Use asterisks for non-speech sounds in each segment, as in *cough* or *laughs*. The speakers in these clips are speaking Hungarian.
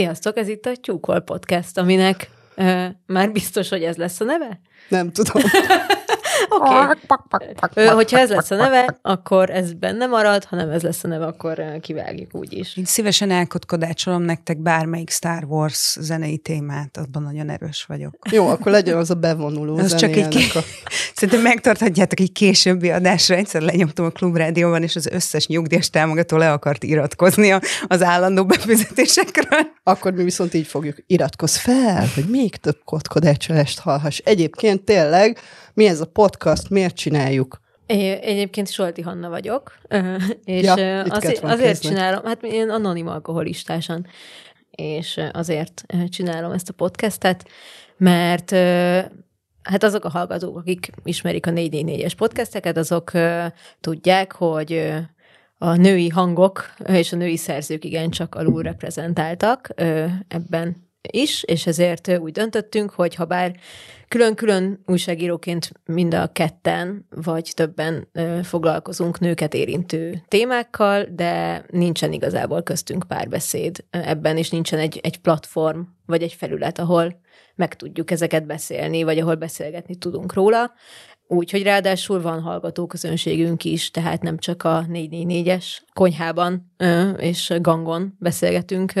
Sziasztok, ez itt a Tyúkol Podcast, aminek uh, már biztos, hogy ez lesz a neve? Nem tudom. *laughs* Oké. Okay. Hogyha ez lesz a neve, akkor ez benne marad, ha nem ez lesz a neve, akkor kivágjuk úgyis. Én szívesen elkotkodácsolom nektek bármelyik Star Wars zenei témát, abban nagyon erős vagyok. Jó, akkor legyen az a bevonuló az csak egy ké... a... *laughs* Szerintem megtarthatjátok egy későbbi adásra. Egyszer lenyomtam a klubrádióban, és az összes nyugdíjas támogató le akart iratkozni az állandó befizetésekről. Akkor mi viszont így fogjuk, iratkozz fel, hogy még több kotkodácsolást hallhass. Egyébként tényleg mi ez a podcast, miért csináljuk? É, egyébként Solti Hanna vagyok, és ja, azért, azért csinálom, hát én anonim alkoholistásan, és azért csinálom ezt a podcastet, mert hát azok a hallgatók, akik ismerik a 444-es podcasteket, azok tudják, hogy a női hangok és a női szerzők igencsak alul reprezentáltak ebben is, és ezért úgy döntöttünk, hogy ha bár külön-külön újságíróként mind a ketten vagy többen foglalkozunk nőket érintő témákkal, de nincsen igazából köztünk párbeszéd ebben, és nincsen egy, egy platform vagy egy felület, ahol meg tudjuk ezeket beszélni, vagy ahol beszélgetni tudunk róla. Úgyhogy ráadásul van hallgatóközönségünk is, tehát nem csak a 444-es konyhában és gangon beszélgetünk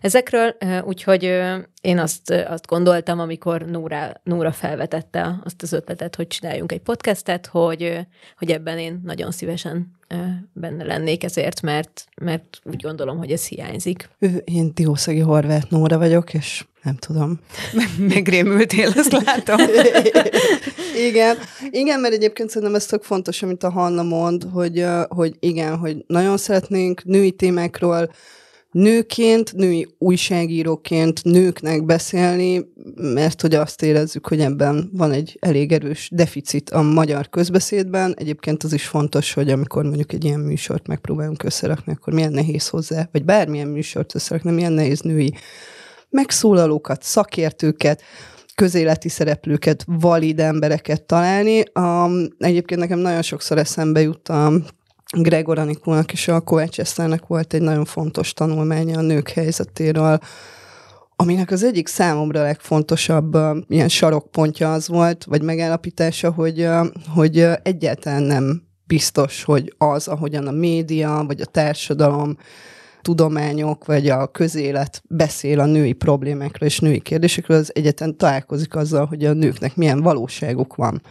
ezekről, úgyhogy én azt, azt gondoltam, amikor Nóra, Nóra felvetette azt az ötletet, hogy csináljunk egy podcastet, hogy, hogy ebben én nagyon szívesen benne lennék ezért, mert, mert úgy gondolom, hogy ez hiányzik. Én Diószegi Horváth Nóra vagyok, és nem tudom. *laughs* Megrémültél, azt látom. *laughs* igen. Igen, mert egyébként szerintem ez tök fontos, amit a Hanna mond, hogy, hogy igen, hogy nagyon szeretnénk női témákról nőként, női újságíróként nőknek beszélni, mert hogy azt érezzük, hogy ebben van egy elég erős deficit a magyar közbeszédben. Egyébként az is fontos, hogy amikor mondjuk egy ilyen műsort megpróbálunk összerakni, akkor milyen nehéz hozzá, vagy bármilyen műsort összerakni, milyen nehéz női megszólalókat, szakértőket, közéleti szereplőket, valid embereket találni. Um, egyébként nekem nagyon sokszor eszembe jut a Gregor Anikónak és a Kovács Eszternek volt egy nagyon fontos tanulmánya a nők helyzetéről, aminek az egyik számomra legfontosabb uh, ilyen sarokpontja az volt, vagy megállapítása, hogy, uh, hogy uh, egyáltalán nem biztos, hogy az, ahogyan a média, vagy a társadalom tudományok vagy a közélet beszél a női problémákról és női kérdésekről, az egyetlen találkozik azzal, hogy a nőknek milyen valóságuk van.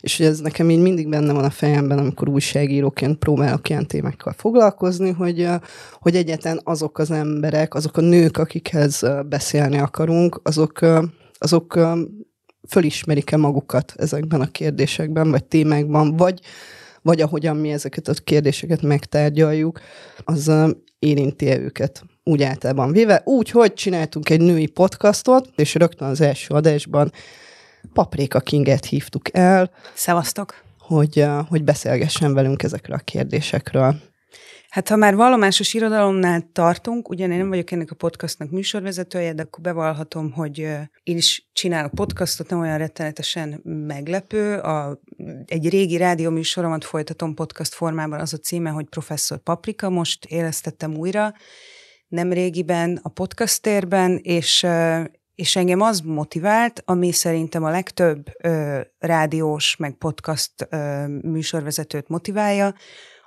És ez nekem így mindig benne van a fejemben, amikor újságíróként próbálok ilyen témákkal foglalkozni, hogy, hogy egyetlen azok az emberek, azok a nők, akikhez beszélni akarunk, azok, azok fölismerik-e magukat ezekben a kérdésekben, vagy témákban, vagy, vagy ahogyan mi ezeket a kérdéseket megtárgyaljuk, az érinti -e őket úgy általában véve. Úgy, hogy csináltunk egy női podcastot, és rögtön az első adásban Paprika Kinget hívtuk el. Szevasztok! Hogy, hogy beszélgessen velünk ezekről a kérdésekről. Hát ha már vallomásos irodalomnál tartunk, ugyan én nem vagyok ennek a podcastnak műsorvezetője, de akkor bevallhatom, hogy én is csinálok podcastot, nem olyan rettenetesen meglepő. A, egy régi rádióműsoromat folytatom podcast formában, az a címe, hogy Professzor Paprika, most élesztettem újra, nem régiben a podcast térben, és, és engem az motivált, ami szerintem a legtöbb ö, rádiós, meg podcast ö, műsorvezetőt motiválja,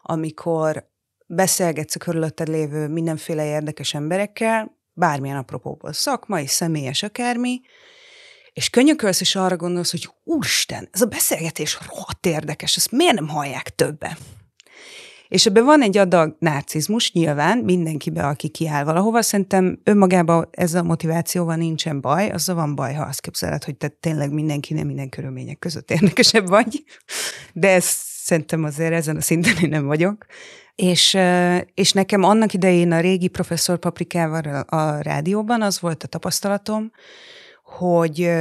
amikor beszélgetsz a körülötted lévő mindenféle érdekes emberekkel, bármilyen apropóból, szakmai, személyes, akármi, és könyökölsz, és arra gondolsz, hogy úristen, ez a beszélgetés rohadt érdekes, ezt miért nem hallják többen? És ebben van egy adag narcizmus, nyilván, mindenkibe, aki kiáll valahova. Szerintem önmagában ezzel a motivációval nincsen baj, azzal van baj, ha azt képzeled, hogy te tényleg mindenkinek minden körülmények között érdekesebb vagy. De ez szerintem azért ezen a szinten én nem vagyok. És, és nekem annak idején a régi professzor Paprikával a rádióban az volt a tapasztalatom, hogy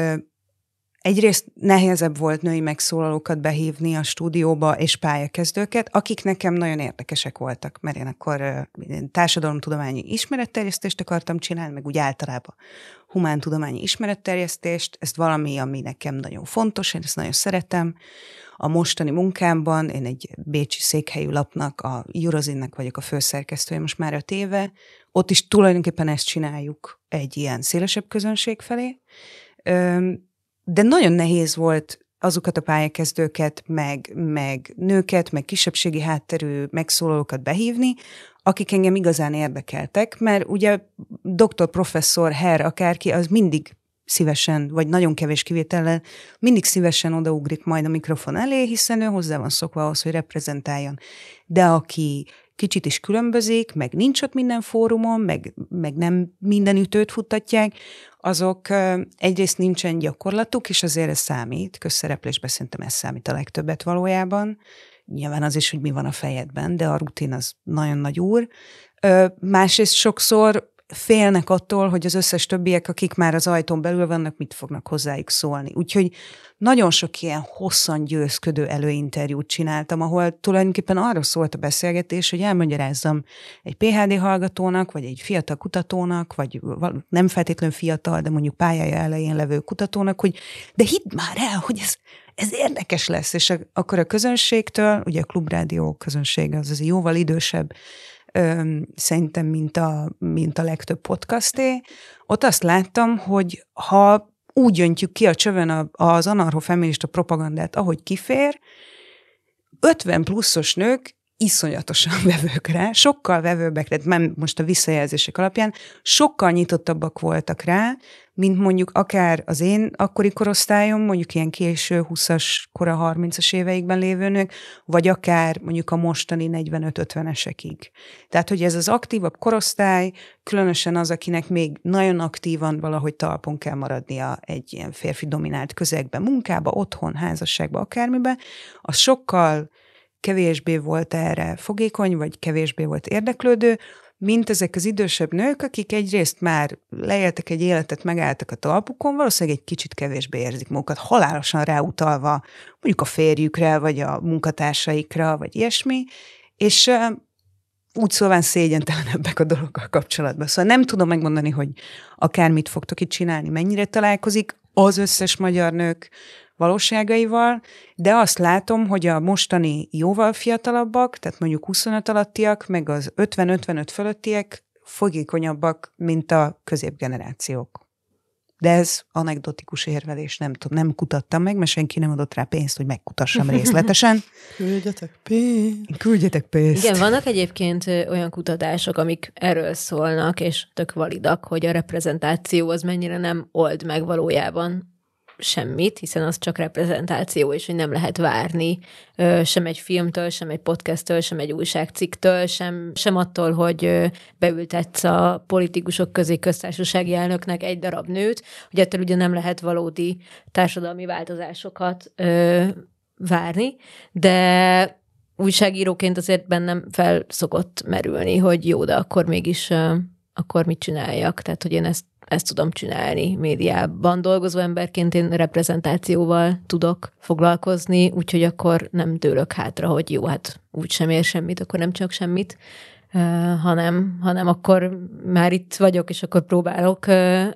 egyrészt nehezebb volt női megszólalókat behívni a stúdióba és pályakezdőket, akik nekem nagyon érdekesek voltak, mert én akkor társadalomtudományi ismeretterjesztést akartam csinálni, meg úgy általában humántudományi ismeretterjesztést, ezt valami, ami nekem nagyon fontos, én ezt nagyon szeretem, a mostani munkámban én egy bécsi székhelyű lapnak, a Eurozinnek vagyok a főszerkesztője most már öt éve, ott is tulajdonképpen ezt csináljuk egy ilyen szélesebb közönség felé. De nagyon nehéz volt azokat a pályakezdőket, meg, meg nőket, meg kisebbségi hátterű megszólalókat behívni, akik engem igazán érdekeltek, mert ugye doktor, professzor, herr, akárki, az mindig szívesen, vagy nagyon kevés kivétellel, mindig szívesen odaugrik majd a mikrofon elé, hiszen ő hozzá van szokva ahhoz, hogy reprezentáljon. De aki kicsit is különbözik, meg nincs ott minden fórumon, meg, meg nem minden ütőt futtatják, azok egyrészt nincsen gyakorlatuk, és azért ez számít. Közszereplésben szerintem ez számít a legtöbbet valójában. Nyilván az is, hogy mi van a fejedben, de a rutin az nagyon nagy úr. Másrészt sokszor félnek attól, hogy az összes többiek, akik már az ajtón belül vannak, mit fognak hozzájuk szólni. Úgyhogy nagyon sok ilyen hosszan győzködő előinterjút csináltam, ahol tulajdonképpen arról szólt a beszélgetés, hogy elmagyarázzam egy PHD hallgatónak, vagy egy fiatal kutatónak, vagy nem feltétlenül fiatal, de mondjuk pályája elején levő kutatónak, hogy de hidd már el, hogy ez, ez érdekes lesz, és akkor a közönségtől, ugye a klubrádió közönség az az jóval idősebb, szerintem, mint a, mint a legtöbb podcasté. Ott azt láttam, hogy ha úgy öntjük ki a csövön az anarchofeminista propagandát, ahogy kifér, 50 pluszos nők iszonyatosan *laughs* vevők rá, sokkal vevőbbek, tehát nem most a visszajelzések alapján, sokkal nyitottabbak voltak rá, mint mondjuk akár az én akkori korosztályom, mondjuk ilyen késő 20-as, kora 30-as éveikben lévő nők, vagy akár mondjuk a mostani 45-50-esekig. Tehát, hogy ez az aktívabb korosztály, különösen az, akinek még nagyon aktívan valahogy talpon kell maradnia egy ilyen férfi dominált közegben, munkába, otthon, házasságba, akármibe, az sokkal kevésbé volt erre fogékony, vagy kevésbé volt érdeklődő, mint ezek az idősebb nők, akik egyrészt már leéltek egy életet, megálltak a talpukon, valószínűleg egy kicsit kevésbé érzik magukat, halálosan ráutalva mondjuk a férjükre, vagy a munkatársaikra, vagy ilyesmi, és úgy szóval szégyentelenebbek *laughs* a dologgal kapcsolatban. Szóval nem tudom megmondani, hogy akármit fogtok itt csinálni, mennyire találkozik az összes magyar nők valóságaival, de azt látom, hogy a mostani jóval fiatalabbak, tehát mondjuk 25 alattiak, meg az 50-55 fölöttiek fogékonyabbak, mint a középgenerációk. De ez anekdotikus érvelés, nem tudom, nem kutattam meg, mert senki nem adott rá pénzt, hogy megkutassam részletesen. *laughs* Küldjetek pénzt. Küldjetek pénzt. Igen, vannak egyébként olyan kutatások, amik erről szólnak, és tök validak, hogy a reprezentáció az mennyire nem old meg valójában semmit, hiszen az csak reprezentáció, és hogy nem lehet várni sem egy filmtől, sem egy podcasttől, sem egy újságcikktől, sem, sem attól, hogy beültetsz a politikusok közé köztársasági elnöknek egy darab nőt, hogy ettől ugye nem lehet valódi társadalmi változásokat ö, várni, de újságíróként azért bennem fel szokott merülni, hogy jó, de akkor mégis akkor mit csináljak? Tehát, hogy én ezt ezt tudom csinálni médiában. Dolgozó emberként én reprezentációval tudok foglalkozni, úgyhogy akkor nem tőlök hátra, hogy jó, hát úgy sem ér semmit, akkor nem csak semmit, hanem, hanem akkor már itt vagyok, és akkor próbálok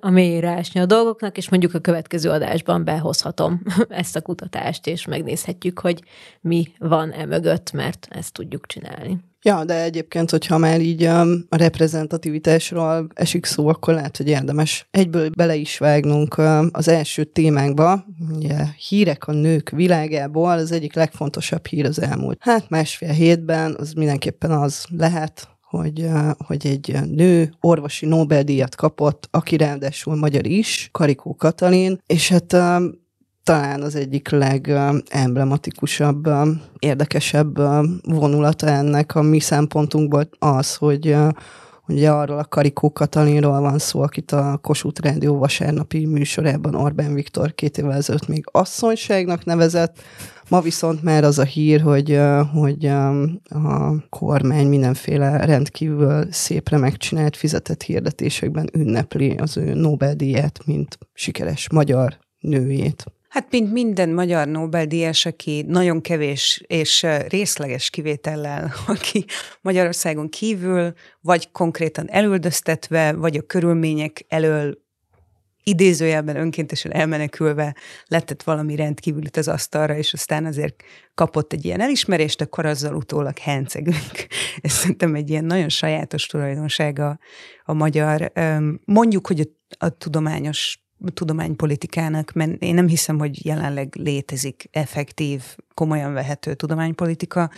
a mélyére ásni a dolgoknak, és mondjuk a következő adásban behozhatom *laughs* ezt a kutatást, és megnézhetjük, hogy mi van e mögött, mert ezt tudjuk csinálni. Ja, de egyébként, hogyha már így um, a reprezentativitásról esik szó, akkor lehet, hogy érdemes egyből bele is vágnunk um, az első témánkba. Ugye hírek a nők világából, az egyik legfontosabb hír az elmúlt. Hát másfél hétben az mindenképpen az lehet, hogy, uh, hogy egy nő orvosi Nobel-díjat kapott, aki ráadásul magyar is, Karikó Katalin, és hát um, talán az egyik legemblematikusabb, érdekesebb vonulata ennek a mi szempontunkból az, hogy Ugye arról a Karikó Katalinról van szó, akit a Kossuth Rádió vasárnapi műsorában Orbán Viktor két évvel ezelőtt még asszonyságnak nevezett. Ma viszont már az a hír, hogy, hogy a kormány mindenféle rendkívül szépre megcsinált fizetett hirdetésekben ünnepli az ő Nobel-díját, mint sikeres magyar nőjét. Hát, mint minden magyar Nobel-díjas, aki nagyon kevés és részleges kivétellel, *laughs* aki Magyarországon kívül, vagy konkrétan elüldöztetve, vagy a körülmények elől idézőjelben önkéntesen elmenekülve letett valami rendkívülit az asztalra, és aztán azért kapott egy ilyen elismerést, akkor azzal utólag hencegünk. *laughs* Ez szerintem egy ilyen nagyon sajátos tulajdonsága a magyar, mondjuk, hogy a, a tudományos tudománypolitikának, mert én nem hiszem, hogy jelenleg létezik effektív, komolyan vehető tudománypolitika.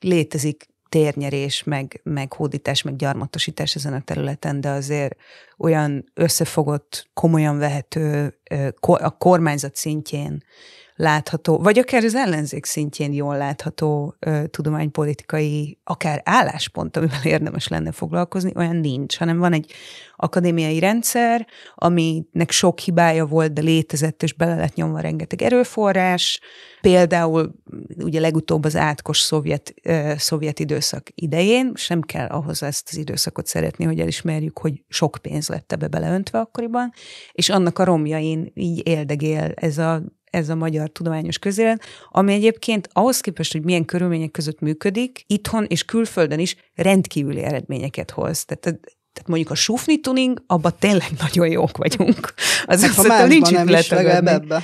Létezik térnyerés, meg, meg hódítás, meg gyarmatosítás ezen a területen, de azért olyan összefogott, komolyan vehető, a kormányzat szintjén látható, vagy akár az ellenzék szintjén jól látható ö, tudománypolitikai, akár álláspont, amivel *laughs* érdemes lenne foglalkozni, olyan nincs, hanem van egy akadémiai rendszer, aminek sok hibája volt, de létezett, és bele lett nyomva rengeteg erőforrás. Például ugye legutóbb az átkos szovjet, ö, szovjet időszak idején, sem kell ahhoz ezt az időszakot szeretni, hogy elismerjük, hogy sok pénz lett ebbe beleöntve akkoriban, és annak a romjain így éldegél ez a ez a magyar tudományos közélet, ami egyébként ahhoz képest, hogy milyen körülmények között működik, itthon és külföldön is rendkívüli eredményeket hoz. Tehát tehát mondjuk a sufni tuning, abban tényleg nagyon jók vagyunk. *laughs* Az hát, ha másban nincs nem is ebbe.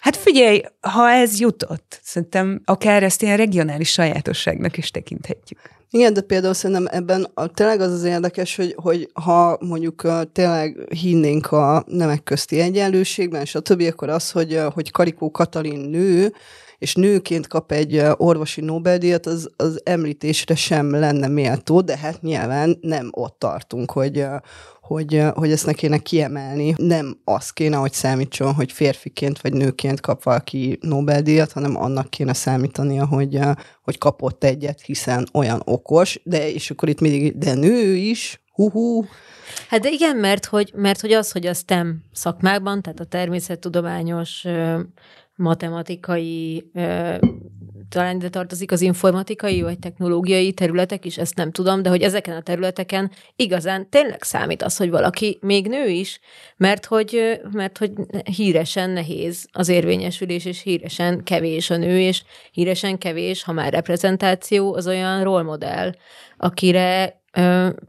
Hát figyelj, ha ez jutott, szerintem akár ezt ilyen regionális sajátosságnak is tekinthetjük. Igen, de például szerintem ebben a, tényleg az az érdekes, hogy, hogy ha mondjuk uh, tényleg hinnénk a nemek közti egyenlőségben, és a többi, akkor az, hogy, hogy Karikó Katalin nő, és nőként kap egy orvosi Nobel-díjat, az, az említésre sem lenne méltó, de hát nyilván nem ott tartunk, hogy, hogy, hogy ezt ne kéne kiemelni. Nem az kéne, hogy számítson, hogy férfiként vagy nőként kap valaki Nobel-díjat, hanem annak kéne számítania, hogy, hogy kapott egyet, hiszen olyan okos, de és akkor itt mindig, de nő is, hú-hú. Hát de igen, mert hogy, mert hogy az, hogy a STEM szakmákban, tehát a természettudományos, matematikai talán ide tartozik az informatikai vagy technológiai területek is, ezt nem tudom, de hogy ezeken a területeken igazán tényleg számít az, hogy valaki még nő is, mert hogy, mert hogy híresen nehéz az érvényesülés, és híresen kevés a nő, és híresen kevés, ha már reprezentáció, az olyan rollmodell, akire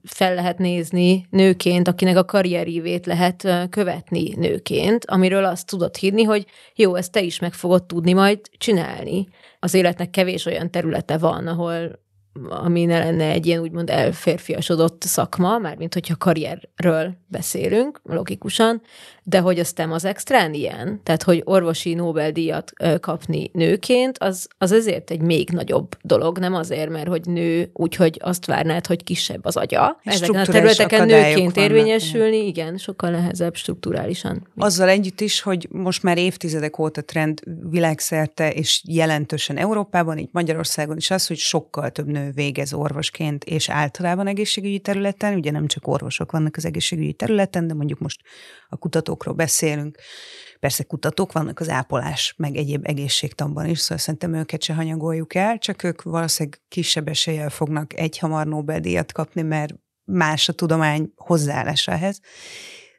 fel lehet nézni nőként, akinek a karrierívét lehet követni nőként, amiről azt tudod hinni, hogy jó, ezt te is meg fogod tudni majd csinálni. Az életnek kevés olyan területe van, ahol ami ne lenne egy ilyen úgymond elférfiasodott szakma, mármint hogyha karrierről beszélünk, logikusan, de hogy a STEM az extrán ilyen, tehát hogy orvosi Nobel-díjat kapni nőként, az, az ezért egy még nagyobb dolog, nem azért, mert hogy nő, úgyhogy azt várnád, hogy kisebb az agya. Ezeken a területeken nőként vannak. érvényesülni, igen, sokkal nehezebb strukturálisan. Azzal együtt is, hogy most már évtizedek óta trend világszerte, és jelentősen Európában, így Magyarországon is az, hogy sokkal több nő végez orvosként, és általában egészségügyi területen, ugye nem csak orvosok vannak az egészségügyi területen, de mondjuk most a kutatókról beszélünk. Persze kutatók vannak az ápolás, meg egyéb egészségtanban is, szóval szerintem őket se hanyagoljuk el, csak ők valószínűleg kisebb eséllyel fognak egy hamar Nobel-díjat kapni, mert más a tudomány hozzáállása ehhez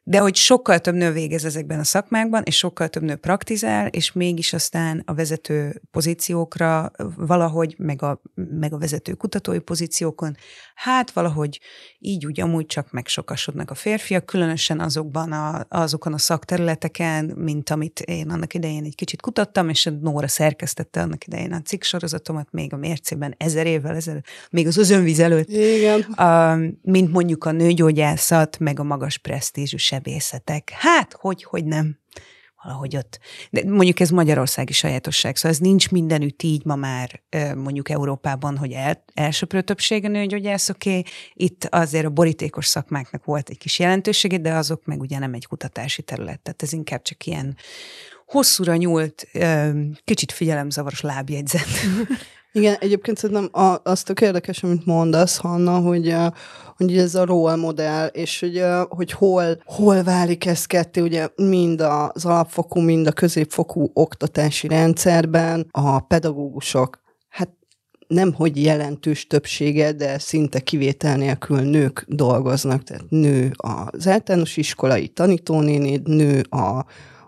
de hogy sokkal több nő végez ezekben a szakmákban, és sokkal több nő praktizál, és mégis aztán a vezető pozíciókra valahogy, meg a, meg a vezető kutatói pozíciókon, hát valahogy így úgy amúgy csak megsokasodnak a férfiak, különösen azokban a, azokon a szakterületeken, mint amit én annak idején egy kicsit kutattam, és Nóra szerkesztette annak idején a cikk sorozatomat, még a mércében ezer évvel ezelőtt, még az özönvíz előtt. Igen. A, mint mondjuk a nőgyógyászat, meg a magas presztízsű sebészetek. Hát, hogy, hogy nem valahogy ott. De mondjuk ez magyarországi sajátosság, szóval ez nincs mindenütt így ma már mondjuk Európában, hogy el, elsőprő többsége nőgyógyász, oké, okay. itt azért a borítékos szakmáknak volt egy kis jelentősége, de azok meg ugye nem egy kutatási terület, tehát ez inkább csak ilyen hosszúra nyúlt, kicsit figyelemzavaros lábjegyzet. *laughs* Igen, egyébként szerintem azt tök érdekes, amit mondasz, Hanna, hogy, hogy ez a role modell, és hogy, hogy hol, hol válik ez ketté, ugye mind az alapfokú, mind a középfokú oktatási rendszerben. A pedagógusok hát nem hogy jelentős többsége, de szinte kivétel nélkül nők dolgoznak, tehát nő az általános iskolai tanítónéni, nő a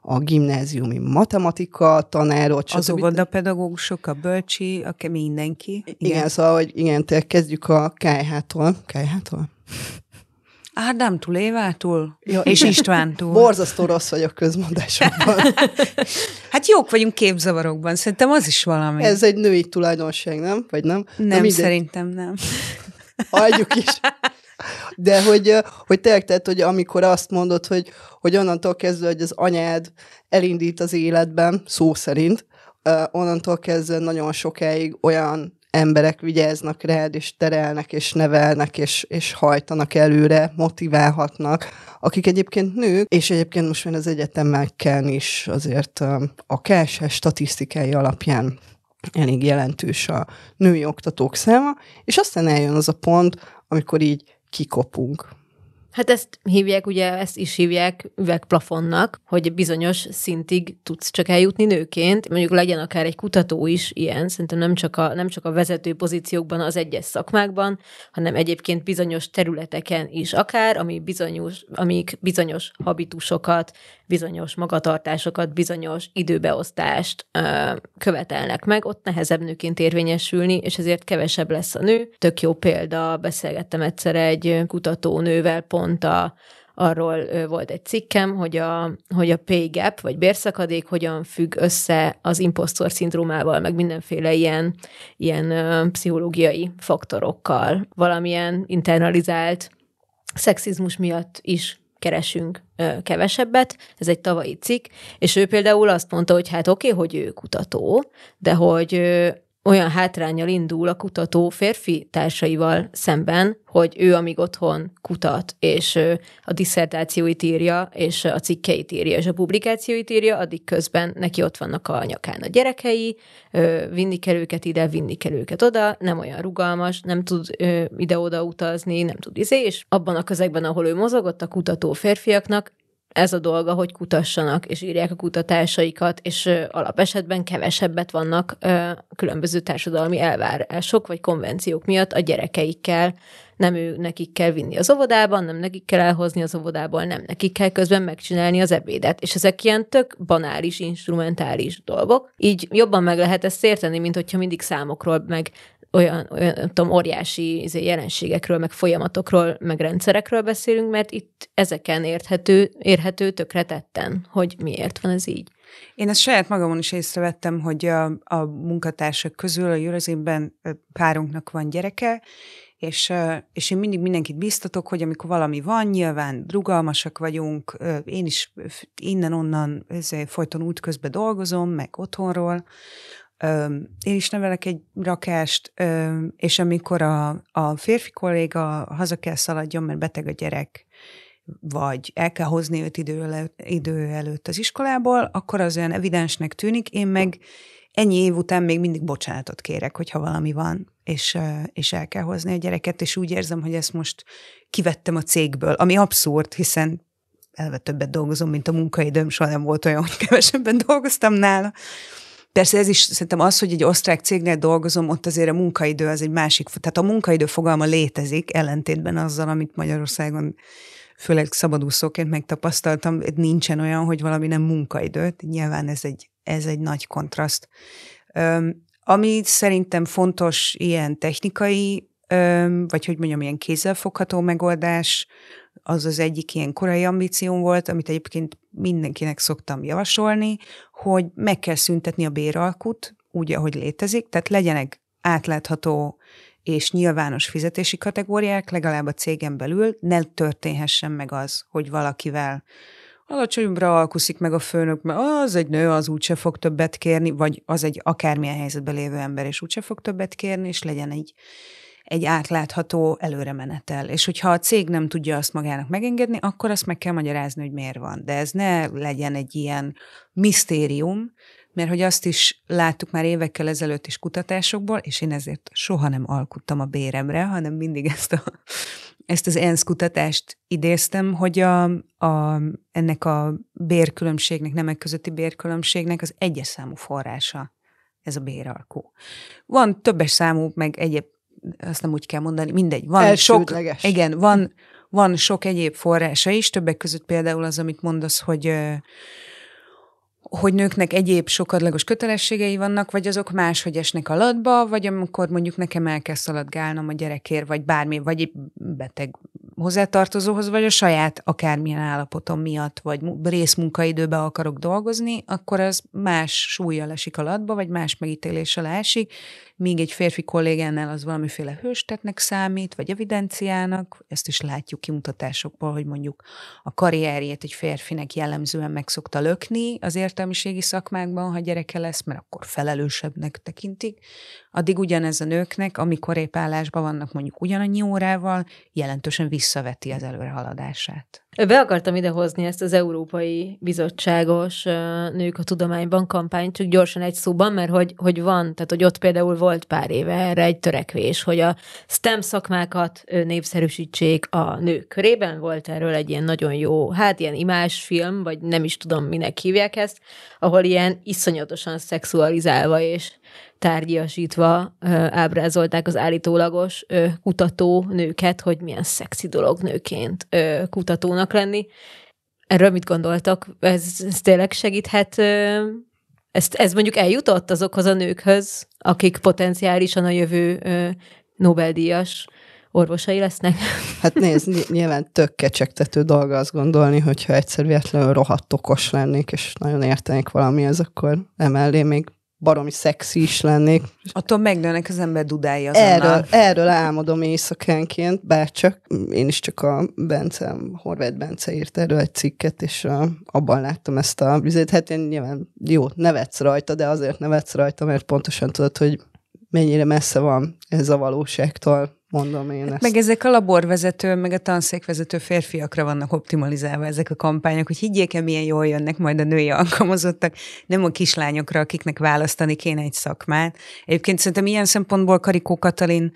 a gimnáziumi matematika tanárot, stb. a pedagógusok, a bölcsi, a mindenki. Igen, igen szóval, hogy igen, tehát kezdjük a KH-tól. KH-tól? Ádámtól, Évától ja, és Istvántól. Borzasztó rossz vagyok közmondásokban. *laughs* hát jók vagyunk képzavarokban, szerintem az is valami. Ez egy női tulajdonság, nem? Vagy nem? Nem, nem szerintem nem. Hagyjuk is. *laughs* De hogy, hogy tényleg, tehát, hogy amikor azt mondod, hogy, hogy onnantól kezdve, hogy az anyád elindít az életben, szó szerint, onnantól kezdve nagyon sokáig olyan emberek vigyáznak rád, és terelnek, és nevelnek, és, és hajtanak előre, motiválhatnak, akik egyébként nők, és egyébként most már az egyetemekkel is azért a KSS statisztikai alapján elég jelentős a női oktatók száma, és aztán eljön az a pont, amikor így kikopunk. Hát ezt hívják, ugye ezt is hívják üvegplafonnak, hogy bizonyos szintig tudsz csak eljutni nőként. Mondjuk legyen akár egy kutató is ilyen, szerintem nem csak a, nem csak a vezető pozíciókban, az egyes szakmákban, hanem egyébként bizonyos területeken is akár, ami bizonyos, amik bizonyos habitusokat, bizonyos magatartásokat, bizonyos időbeosztást ö, követelnek meg, ott nehezebb nőként érvényesülni, és ezért kevesebb lesz a nő. Tök jó példa, beszélgettem egyszer egy kutatónővel pont a, arról volt egy cikkem, hogy a, hogy a pay gap, vagy bérszakadék hogyan függ össze az impostor szindrómával, meg mindenféle ilyen, ilyen pszichológiai faktorokkal, valamilyen internalizált szexizmus miatt is keresünk ö, kevesebbet, ez egy tavalyi cikk, és ő például azt mondta, hogy hát oké, okay, hogy ő kutató, de hogy ö, olyan hátrányal indul a kutató férfi társaival szemben, hogy ő amíg otthon kutat, és a diszertációit írja, és a cikkeit írja, és a publikációit írja, addig közben neki ott vannak a nyakán a gyerekei, vinni kell őket ide, vinni kell őket oda, nem olyan rugalmas, nem tud ide-oda utazni, nem tud izé, és abban a közegben, ahol ő mozogott, a kutató férfiaknak ez a dolga, hogy kutassanak, és írják a kutatásaikat, és alapesetben kevesebbet vannak különböző társadalmi elvárások vagy konvenciók miatt a gyerekeikkel, nem ő nekik kell vinni az óvodában, nem nekik kell elhozni az óvodából, nem nekik kell közben megcsinálni az ebédet. És ezek ilyen tök banális, instrumentális dolgok. Így jobban meg lehet ezt érteni, mint hogyha mindig számokról, meg olyan, olyan nem tudom, óriási izé, jelenségekről, meg folyamatokról, meg rendszerekről beszélünk, mert itt ezeken érthető, érhető tökre tetten, hogy miért van ez így. Én ezt saját magamon is észrevettem, hogy a, a munkatársak közül a Jurözénben párunknak van gyereke, és, és én mindig mindenkit biztatok, hogy amikor valami van, nyilván rugalmasak vagyunk, én is innen-onnan folyton útközben dolgozom, meg otthonról, én is nevelek egy rakást, és amikor a, a férfi kolléga haza kell szaladjon, mert beteg a gyerek, vagy el kell hozni őt idő előtt, idő előtt az iskolából, akkor az olyan evidensnek tűnik, én meg ennyi év után még mindig bocsánatot kérek, hogyha valami van, és, és el kell hozni a gyereket, és úgy érzem, hogy ezt most kivettem a cégből, ami abszurd, hiszen elve többet dolgozom, mint a munkaidőm, soha nem volt olyan, hogy kevesebben dolgoztam nála, Persze ez is szerintem az, hogy egy osztrák cégnél dolgozom, ott azért a munkaidő az egy másik, tehát a munkaidő fogalma létezik, ellentétben azzal, amit Magyarországon főleg szabadúszóként megtapasztaltam, nincsen olyan, hogy valami nem munkaidő, nyilván ez egy, ez egy nagy kontraszt. Öm, ami szerintem fontos ilyen technikai, öm, vagy hogy mondjam, ilyen kézzelfogható megoldás, az az egyik ilyen korai ambícióm volt, amit egyébként mindenkinek szoktam javasolni, hogy meg kell szüntetni a béralkut, úgy, ahogy létezik, tehát legyenek átlátható és nyilvános fizetési kategóriák, legalább a cégen belül, ne történhessen meg az, hogy valakivel alacsonyabbra alkuszik meg a főnök, mert az egy nő, az úgyse fog többet kérni, vagy az egy akármilyen helyzetben lévő ember, és úgyse fog többet kérni, és legyen egy egy átlátható előremenetel. És hogyha a cég nem tudja azt magának megengedni, akkor azt meg kell magyarázni, hogy miért van. De ez ne legyen egy ilyen misztérium, mert hogy azt is láttuk már évekkel ezelőtt is kutatásokból, és én ezért soha nem alkuttam a béremre, hanem mindig ezt, a, ezt az ENSZ kutatást idéztem, hogy a, a, ennek a bérkülönbségnek, nemek közötti bérkülönbségnek az egyes számú forrása ez a béralkó. Van többes számú, meg egyéb azt nem úgy kell mondani, mindegy. Van sok, igen, van, van sok egyéb forrása is, többek között például az, amit mondasz, hogy hogy nőknek egyéb sokadlagos kötelességei vannak, vagy azok máshogy esnek alatba, vagy amikor mondjuk nekem el kell szaladgálnom a gyerekért, vagy bármi, vagy beteg hozzátartozóhoz, vagy a saját akármilyen állapotom miatt, vagy részmunkaidőben akarok dolgozni, akkor az más súlya lesik alatba, vagy más megítéléssel esik, míg egy férfi kollégánál az valamiféle hőstetnek számít, vagy evidenciának, ezt is látjuk kimutatásokból, hogy mondjuk a karrierjét egy férfinek jellemzően meg szokta lökni. Az értelmiségi szakmákban, ha gyereke lesz, mert akkor felelősebbnek tekintik. Addig ugyanez a nőknek, amikor épp állásban vannak mondjuk ugyanannyi órával, jelentősen visszaveti az előrehaladását. Be akartam idehozni ezt az Európai Bizottságos Nők a Tudományban kampányt, csak gyorsan egy szóban, mert hogy, hogy van, tehát hogy ott például volt pár éve erre egy törekvés, hogy a STEM szakmákat népszerűsítsék a nők körében. Volt erről egy ilyen nagyon jó, hát ilyen imásfilm, vagy nem is tudom, minek hívják ezt, ahol ilyen iszonyatosan szexualizálva és tárgyasítva ábrázolták az állítólagos kutató nőket, hogy milyen szexi dolog nőként kutatónak lenni. Erről mit gondoltak? Ez, ez tényleg segíthet? Ezt, ez mondjuk eljutott azokhoz a nőkhöz, akik potenciálisan a jövő Nobel-díjas orvosai lesznek? *laughs* Hát nézd, nyilván tök kecsegtető dolga azt gondolni, hogyha egyszer véletlenül rohadt okos lennék, és nagyon értenék valamihez, akkor emellé még baromi szexi is lennék. Attól megnőnek az ember dudái azonnal. Erről, erről álmodom éjszakánként, bárcsak én is csak a Bence, Horváth Bence írt erről egy cikket, és a, abban láttam ezt a vizet. Hát én nyilván jó, nevetsz rajta, de azért nevetsz rajta, mert pontosan tudod, hogy mennyire messze van ez a valóságtól, mondom én ezt. Meg ezek a laborvezető, meg a tanszékvezető férfiakra vannak optimalizálva ezek a kampányok, hogy higgyék el, milyen jól jönnek majd a női alkalmazottak, nem a kislányokra, akiknek választani kéne egy szakmát. Egyébként szerintem ilyen szempontból Karikó Katalin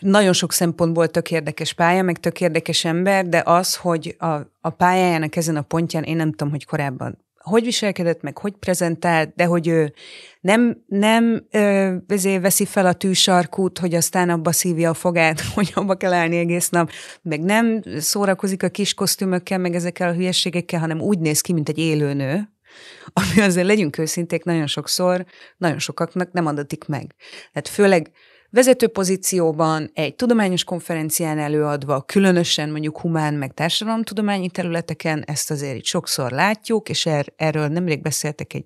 nagyon sok szempontból tök érdekes pálya, meg tök érdekes ember, de az, hogy a, a pályájának ezen a pontján én nem tudom, hogy korábban hogy viselkedett, meg hogy prezentált, de hogy ő nem, nem ö, veszi fel a tűsarkút, hogy aztán abba szívja a fogát, *laughs* hogy abba kell állni egész nap, meg nem szórakozik a kis kosztümökkel, meg ezekkel a hülyességekkel, hanem úgy néz ki, mint egy élőnő, ami azért legyünk őszinték, nagyon sokszor, nagyon sokaknak nem adatik meg. Tehát főleg vezető pozícióban, egy tudományos konferencián előadva, különösen mondjuk humán meg társadalomtudományi területeken, ezt azért itt sokszor látjuk, és er, erről nemrég beszéltek egy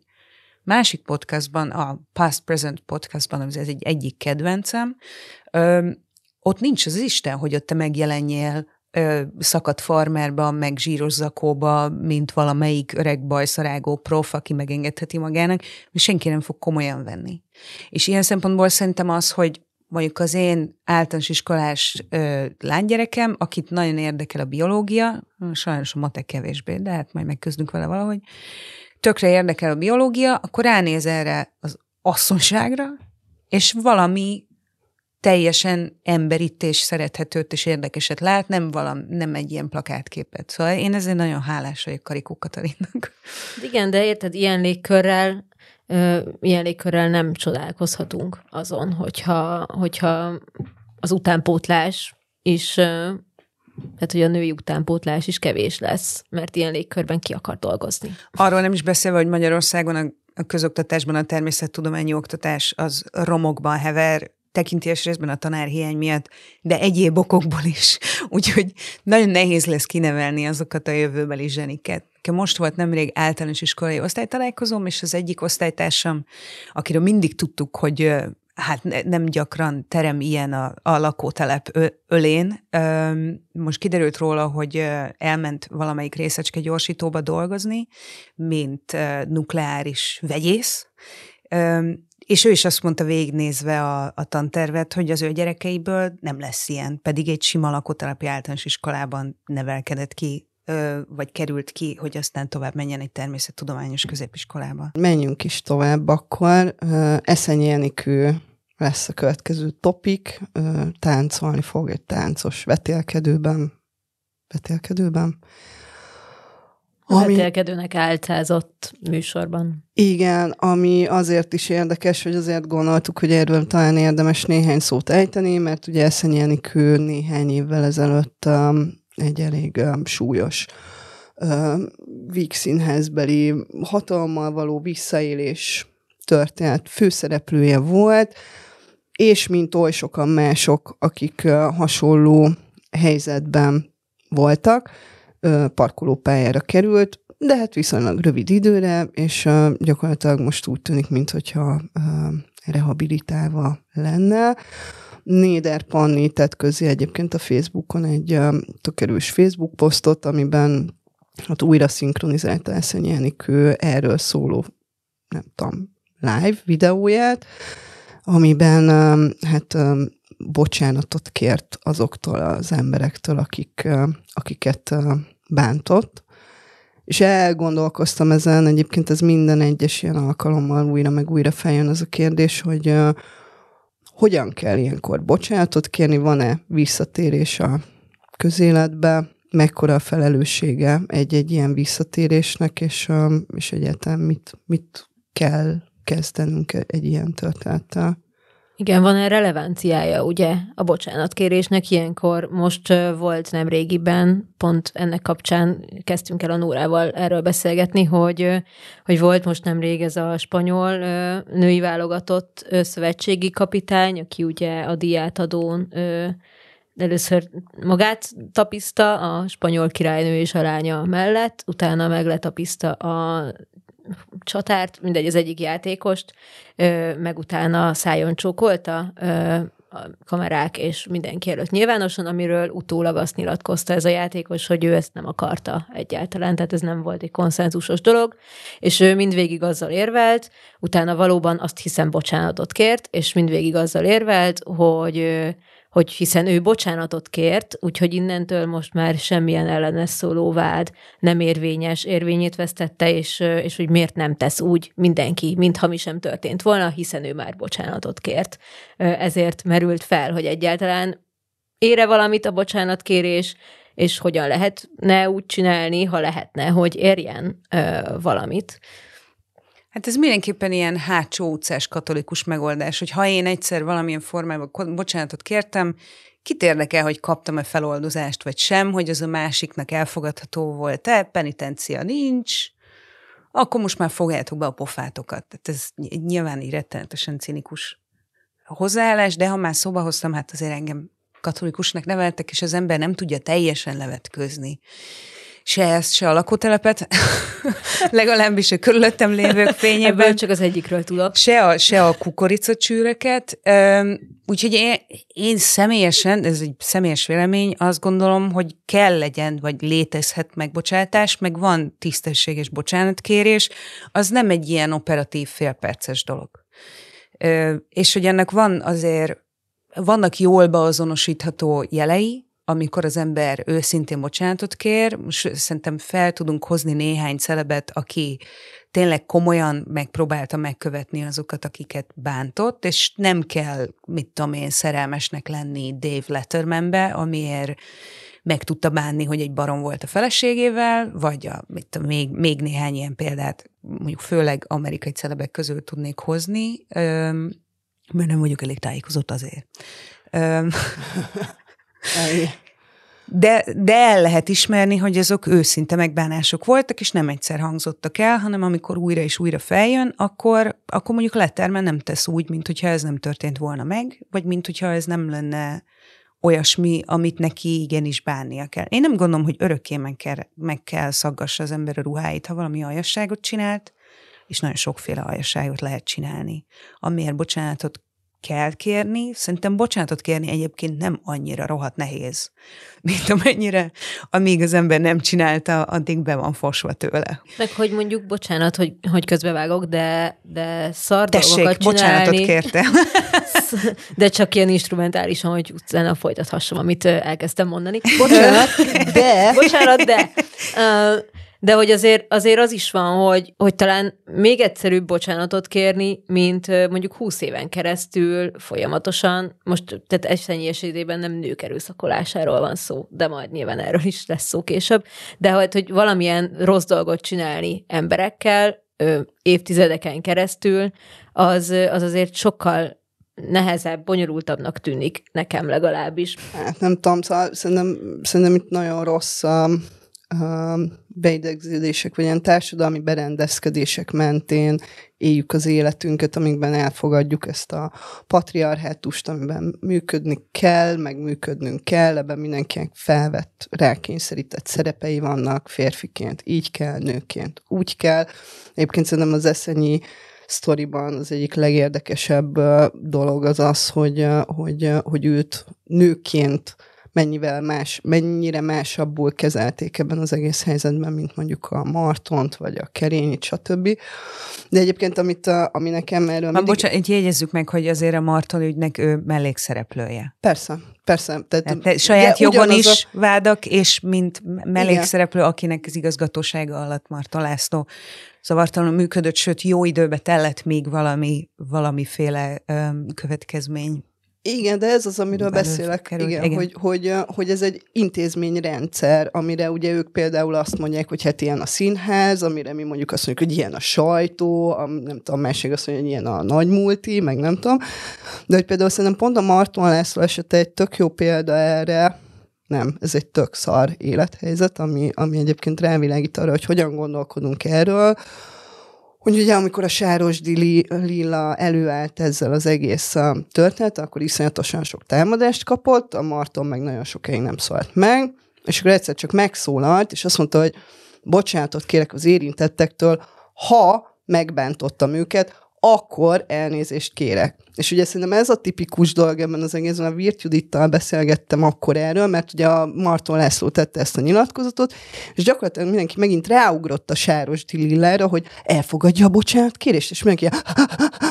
másik podcastban, a Past Present podcastban, ez egy egyik kedvencem, ö, ott nincs az Isten, hogy ott te megjelenjél ö, szakadt farmerban, meg zsíros zakóba, mint valamelyik öreg bajszarágó prof, aki megengedheti magának, és senki nem fog komolyan venni. És ilyen szempontból szerintem az, hogy mondjuk az én általános iskolás ö, lánygyerekem, akit nagyon érdekel a biológia, sajnos a matek kevésbé, de hát majd megközdünk vele valahogy, tökre érdekel a biológia, akkor ránéz erre az asszonságra, és valami teljesen emberit és szerethetőt és érdekeset lát, nem, valam, nem egy ilyen plakátképet. Szóval én ezért nagyon hálás vagyok Karikó Katalinnak. Igen, de érted, ilyen légkörrel ilyen légkörrel nem csodálkozhatunk azon, hogyha, hogyha az utánpótlás is, tehát hogy a női utánpótlás is kevés lesz, mert ilyen légkörben ki akar dolgozni. Arról nem is beszélve, hogy Magyarországon a a közoktatásban a természettudományi oktatás az romokban hever, tekintés részben a tanárhiány miatt, de egyéb okokból is. *laughs* Úgyhogy nagyon nehéz lesz kinevelni azokat a jövőbeli zseniket. Most volt nemrég általános iskolai osztálytalálkozom, és az egyik osztálytársam, akiről mindig tudtuk, hogy hát nem gyakran terem ilyen a, a lakótelep ölén. Most kiderült róla, hogy elment valamelyik részecske gyorsítóba dolgozni, mint nukleáris vegyész, és ő is azt mondta végignézve a, a tantervet, hogy az ő gyerekeiből nem lesz ilyen, pedig egy sima lakótelepi általános iskolában nevelkedett ki vagy került ki, hogy aztán tovább menjen egy természettudományos középiskolába? Menjünk is tovább akkor. Eszenyi Enikő lesz a következő topik. Táncolni fog egy táncos vetélkedőben. Vetélkedőben. Ami, vetélkedőnek álcázott műsorban. Igen, ami azért is érdekes, hogy azért gondoltuk, hogy erről talán érdemes néhány szót ejteni, mert ugye Eszenyi Enikő néhány évvel ezelőtt um, egy elég um, súlyos uh, Víg színházbeli hatalommal való visszaélés történet főszereplője volt, és mint oly sokan mások, akik uh, hasonló helyzetben voltak, parkolópályára került, de hát viszonylag rövid időre, és gyakorlatilag most úgy tűnik, mintha rehabilitálva lenne. Néder Panni tett közé egyébként a Facebookon egy tök erős Facebook posztot, amiben hát újra szinkronizálta Eszenyi Enikő erről szóló, nem tudom, live videóját, amiben hát bocsánatot kért azoktól az emberektől, akik, akiket bántott. És elgondolkoztam ezen, egyébként ez minden egyes ilyen alkalommal újra meg újra feljön az a kérdés, hogy hogyan kell ilyenkor bocsánatot kérni, van-e visszatérés a közéletbe, mekkora a felelőssége egy-egy ilyen visszatérésnek, és, és egyáltalán mit, mit kell kezdenünk egy ilyen történettel. Igen, van-e relevanciája, ugye, a bocsánatkérésnek ilyenkor? Most volt nem régiben, pont ennek kapcsán kezdtünk el a Nórával erről beszélgetni, hogy, hogy volt most nemrég ez a spanyol női válogatott szövetségi kapitány, aki ugye a diátadón először magát tapiszta a spanyol királynő és a lánya mellett, utána meg letapiszta a csatárt, mindegy, az egyik játékost, meg utána szájon csókolta a kamerák és mindenki előtt nyilvánosan, amiről utólag azt nyilatkozta ez a játékos, hogy ő ezt nem akarta egyáltalán, tehát ez nem volt egy konszenzusos dolog, és ő mindvégig azzal érvelt, utána valóban azt hiszem bocsánatot kért, és mindvégig azzal érvelt, hogy hogy hiszen ő bocsánatot kért, úgyhogy innentől most már semmilyen ellenes szóló vád nem érvényes, érvényét vesztette, és, és hogy miért nem tesz úgy mindenki, mintha mi sem történt volna, hiszen ő már bocsánatot kért. Ezért merült fel, hogy egyáltalán ére valamit a bocsánatkérés, és hogyan lehetne úgy csinálni, ha lehetne, hogy érjen ö, valamit. Hát ez mindenképpen ilyen hátsó utcás katolikus megoldás, hogy ha én egyszer valamilyen formában bocsánatot kértem, kit érdekel, hogy kaptam-e feloldozást, vagy sem, hogy az a másiknak elfogadható volt-e, penitencia nincs, akkor most már fogjátok be a pofátokat. Tehát ez nyilván így rettenetesen cinikus hozzáállás, de ha már szóba hoztam, hát azért engem katolikusnak neveltek, és az ember nem tudja teljesen levetközni se ezt, se a lakótelepet, *laughs* legalábbis a körülöttem lévők *laughs* fényében. Ebből csak az egyikről tudok. Se a, se a kukoricacsűröket. Úgyhogy én, én személyesen, ez egy személyes vélemény, azt gondolom, hogy kell legyen, vagy létezhet megbocsátás, meg van tisztességes bocsánatkérés, az nem egy ilyen operatív félperces dolog. És hogy ennek van azért, vannak jól beazonosítható jelei, amikor az ember őszintén bocsánatot kér, most szerintem fel tudunk hozni néhány celebet, aki tényleg komolyan megpróbálta megkövetni azokat, akiket bántott, és nem kell, mit tudom én, szerelmesnek lenni Dave Lettermanbe, amiért meg tudta bánni, hogy egy barom volt a feleségével, vagy a, mit tudom, még, még néhány ilyen példát, mondjuk főleg amerikai celebek közül tudnék hozni, mert nem vagyok elég tájékozott azért. *laughs* De, de el lehet ismerni, hogy azok őszinte megbánások voltak, és nem egyszer hangzottak el, hanem amikor újra és újra feljön, akkor, akkor mondjuk Letterman nem tesz úgy, mint hogyha ez nem történt volna meg, vagy mint hogyha ez nem lenne olyasmi, amit neki igenis bánnia kell. Én nem gondolom, hogy örökké meg kell, meg kell szaggassa az ember a ruháit, ha valami aljasságot csinált, és nagyon sokféle aljasságot lehet csinálni. Amiért bocsánatot kell kérni. Szerintem bocsánatot kérni egyébként nem annyira rohadt nehéz, *laughs* mint amennyire, amíg az ember nem csinálta, addig be van fosva tőle. Meg hogy mondjuk, bocsánat, hogy, hogy közbevágok, de, de szar Tessék, bocsánatot kérte. *laughs* De csak ilyen instrumentálisan, hogy utána folytathassam, amit elkezdtem mondani. Bocsánat, de... Bocsánat, de... Uh, de hogy azért, azért az is van, hogy, hogy talán még egyszerűbb bocsánatot kérni, mint mondjuk húsz éven keresztül folyamatosan, most tehát Eszenyi esetében nem nők erőszakolásáról van szó, de majd nyilván erről is lesz szó később, de hogy, hogy valamilyen rossz dolgot csinálni emberekkel évtizedeken keresztül, az, az azért sokkal nehezebb, bonyolultabbnak tűnik nekem legalábbis. Hát nem tudom, szóval szerintem, szerintem itt nagyon rossz um beidegződések, vagy ilyen társadalmi berendezkedések mentén éljük az életünket, amikben elfogadjuk ezt a patriarhátust, amiben működni kell, meg működnünk kell, ebben mindenkinek felvett, rákényszerített szerepei vannak, férfiként így kell, nőként úgy kell. Egyébként szerintem az eszenyi sztoriban az egyik legérdekesebb dolog az az, hogy, hogy, hogy őt nőként mennyivel más, mennyire másabbul kezelték ebben az egész helyzetben, mint mondjuk a Martont, vagy a Kerényit, stb. De egyébként, amit, a, ami nekem erről mindig... Bocsánat, jegyezzük meg, hogy azért a Marton ügynek ő mellékszereplője. Persze, persze. Tehát, tehát te saját jogon is a... vádak, és mint mellékszereplő, Igen. akinek az igazgatósága alatt Marton László zavartalanul működött, sőt jó időbe tellett még valami, valamiféle um, következmény igen, de ez az, amiről beszélek, kerül, igen, igen. Hogy, hogy, hogy ez egy intézményrendszer, amire ugye ők például azt mondják, hogy hát ilyen a színház, amire mi mondjuk azt mondjuk, hogy ilyen a sajtó, a, nem tudom, másik azt mondja, hogy ilyen a nagy multi, meg nem tudom. De hogy például szerintem pont a Marton László esete egy tök jó példa erre, nem, ez egy tök szar élethelyzet, ami, ami egyébként rávilágít arra, hogy hogyan gondolkodunk erről, hogy ugye amikor a Sárosdi Lilla előállt ezzel az egész történet, akkor iszonyatosan sok támadást kapott, a Marton meg nagyon sokáig nem szólt meg, és akkor egyszer csak megszólalt, és azt mondta, hogy bocsánatot kérek az érintettektől, ha megbántottam őket, akkor elnézést kérek. És ugye szerintem ez a tipikus dolog ebben az egészben, a Virt Judittal beszélgettem akkor erről, mert ugye a Marton László tette ezt a nyilatkozatot, és gyakorlatilag mindenki megint ráugrott a Sáros Lillára, hogy elfogadja a bocsánat kérést, és mindenki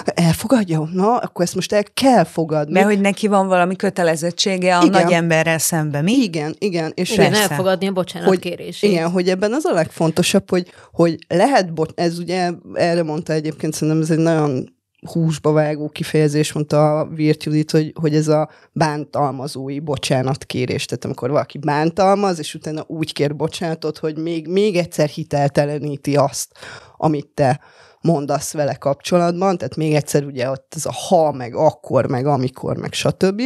elfogadja, na, akkor ezt most el kell fogadni. Mert hogy neki van valami kötelezettsége a igen. nagy emberrel szembe, mi? Igen, igen. És igen, persze. elfogadni a bocsánat hogy, kérését. Igen, hogy ebben az a legfontosabb, hogy, hogy lehet, bo- ez ugye erre mondta egyébként, szerintem ez egy nagyon húsba vágó kifejezés, mondta a Virt Judit, hogy, hogy ez a bántalmazói bocsánatkérés. Tehát amikor valaki bántalmaz, és utána úgy kér bocsánatot, hogy még, még egyszer hitelteleníti azt, amit te mondasz vele kapcsolatban, tehát még egyszer ugye ott ez a ha, meg akkor, meg amikor, meg stb.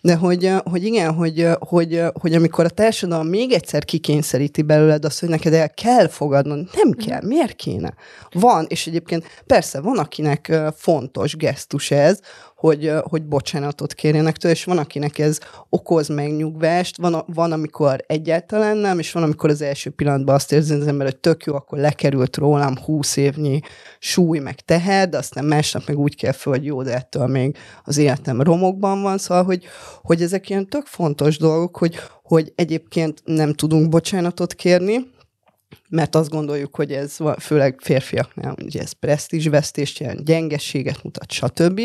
De hogy, hogy igen, hogy, hogy, hogy amikor a társadalom még egyszer kikényszeríti belőled azt, hogy neked el kell fogadnod, nem kell, miért kéne? Van, és egyébként persze van, akinek fontos gesztus ez, hogy, hogy bocsánatot kérjenek tőle, és van, akinek ez okoz megnyugvást, van, van, amikor egyáltalán nem, és van, amikor az első pillanatban azt érzi az ember, hogy tök jó, akkor lekerült rólam húsz évnyi súly, meg teher, de aztán másnap meg úgy kell föl, hogy jó, de ettől még az életem romokban van, szóval, hogy, hogy ezek ilyen tök fontos dolgok, hogy, hogy egyébként nem tudunk bocsánatot kérni, mert azt gondoljuk, hogy ez főleg férfiaknál, ugye ez presztízsvesztést jelent, gyengességet mutat, stb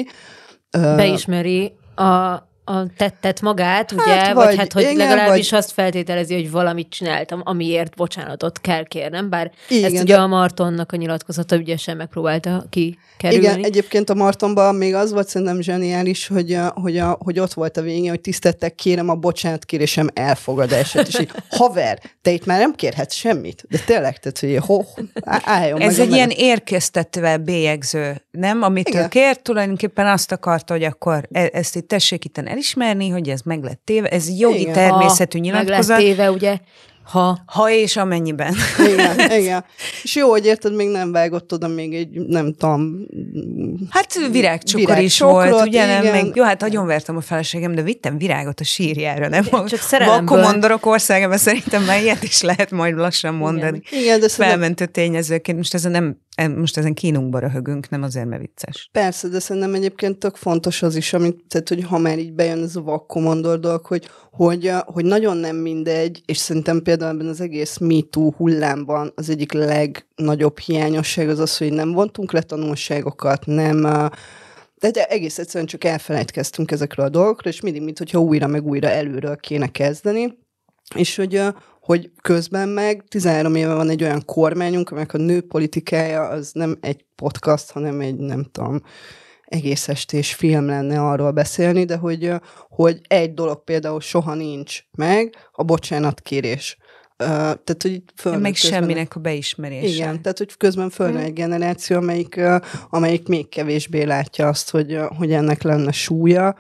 beismeri a a tettet magát, ugye, hát, vagy, vagy hát, hogy igen, legalábbis vagy... azt feltételezi, hogy valamit csináltam, amiért bocsánatot kell kérnem, bár igen, ezt ugye de... a Martonnak a nyilatkozata ügyesen megpróbálta kikerülni. Igen, egyébként a Martonban még az volt szerintem zseniális, hogy, a, hogy, a, hogy ott volt a végén, hogy tisztettek kérem a bocsánat kérésem elfogadását, és így, *laughs* haver, te itt már nem kérhetsz semmit, de tényleg, tehát, hogy ho, álljon Ez meg egy ilyen érkeztetve bélyegző, nem? Amit igen. ő kért, tulajdonképpen azt akarta, hogy akkor e- ezt itt tessék itt elismerni, hogy ez meg lett téve, ez jogi Igen. természetű ha nyilatkozat. Meg lett téve, ugye, ha... Ha és amennyiben. Igen, *laughs* igen. És jó, hogy érted, még nem vágott oda még egy, nem tudom... Hát virágcsokor virág is csokrot, volt, ugye igen. nem? Meg, jó, hát vertem a feleségem, de vittem virágot a sírjára, nem? Csak szerelemből. Vakkomondorok országában szerintem már ilyet is lehet majd lassan mondani. Igen, igen de Felmentő tényezőként, most ezen nem most ezen kínunkba röhögünk, nem azért, mert vicces. Persze, de szerintem egyébként tök fontos az is, amit, tehát, hogy ha már így bejön ez a vakkomondor dolog, hogy, hogy, hogy nagyon nem mindegy, és szerintem például ebben az egész MeToo hullámban az egyik legnagyobb hiányosság az az, hogy nem vontunk le tanulságokat, nem de egész egyszerűen csak elfelejtkeztünk ezekről a dolgokról, és mindig, mintha újra meg újra előről kéne kezdeni, és hogy, hogy közben meg 13 éve van egy olyan kormányunk, amelyek a nő politikája az nem egy podcast, hanem egy nem tudom, egész estés film lenne arról beszélni, de hogy, hogy egy dolog például soha nincs meg, a bocsánatkérés. Uh, tehát, hogy Meg közben, semminek a beismerése. Igen, tehát, hogy közben fölnő egy generáció, amelyik, uh, amelyik még kevésbé látja azt, hogy, uh, hogy ennek lenne súlya,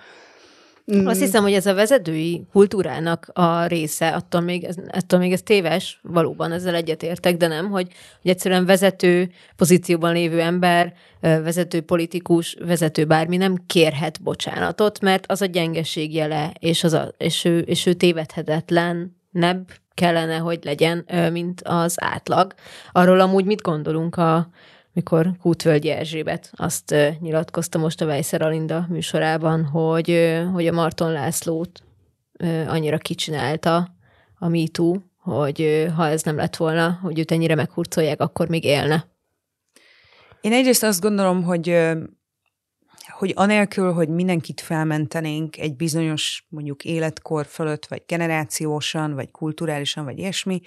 Mm. Azt hiszem, hogy ez a vezetői kultúrának a része, attól még, attól még ez téves, valóban ezzel egyetértek, de nem, hogy, hogy egyszerűen vezető pozícióban lévő ember, vezető politikus, vezető bármi nem kérhet bocsánatot, mert az a gyengeség jele, és, az a, és, ő, és ő tévedhetetlen, nebb kellene, hogy legyen, mint az átlag. Arról amúgy mit gondolunk a mikor Kútvölgyi Erzsébet azt nyilatkozta most a Vejszer Alinda műsorában, hogy, hogy a Marton Lászlót annyira kicsinálta a MeToo, hogy ha ez nem lett volna, hogy őt ennyire meghurcolják, akkor még élne. Én egyrészt azt gondolom, hogy hogy anélkül, hogy mindenkit felmentenénk egy bizonyos mondjuk életkor fölött, vagy generációsan, vagy kulturálisan, vagy ilyesmi,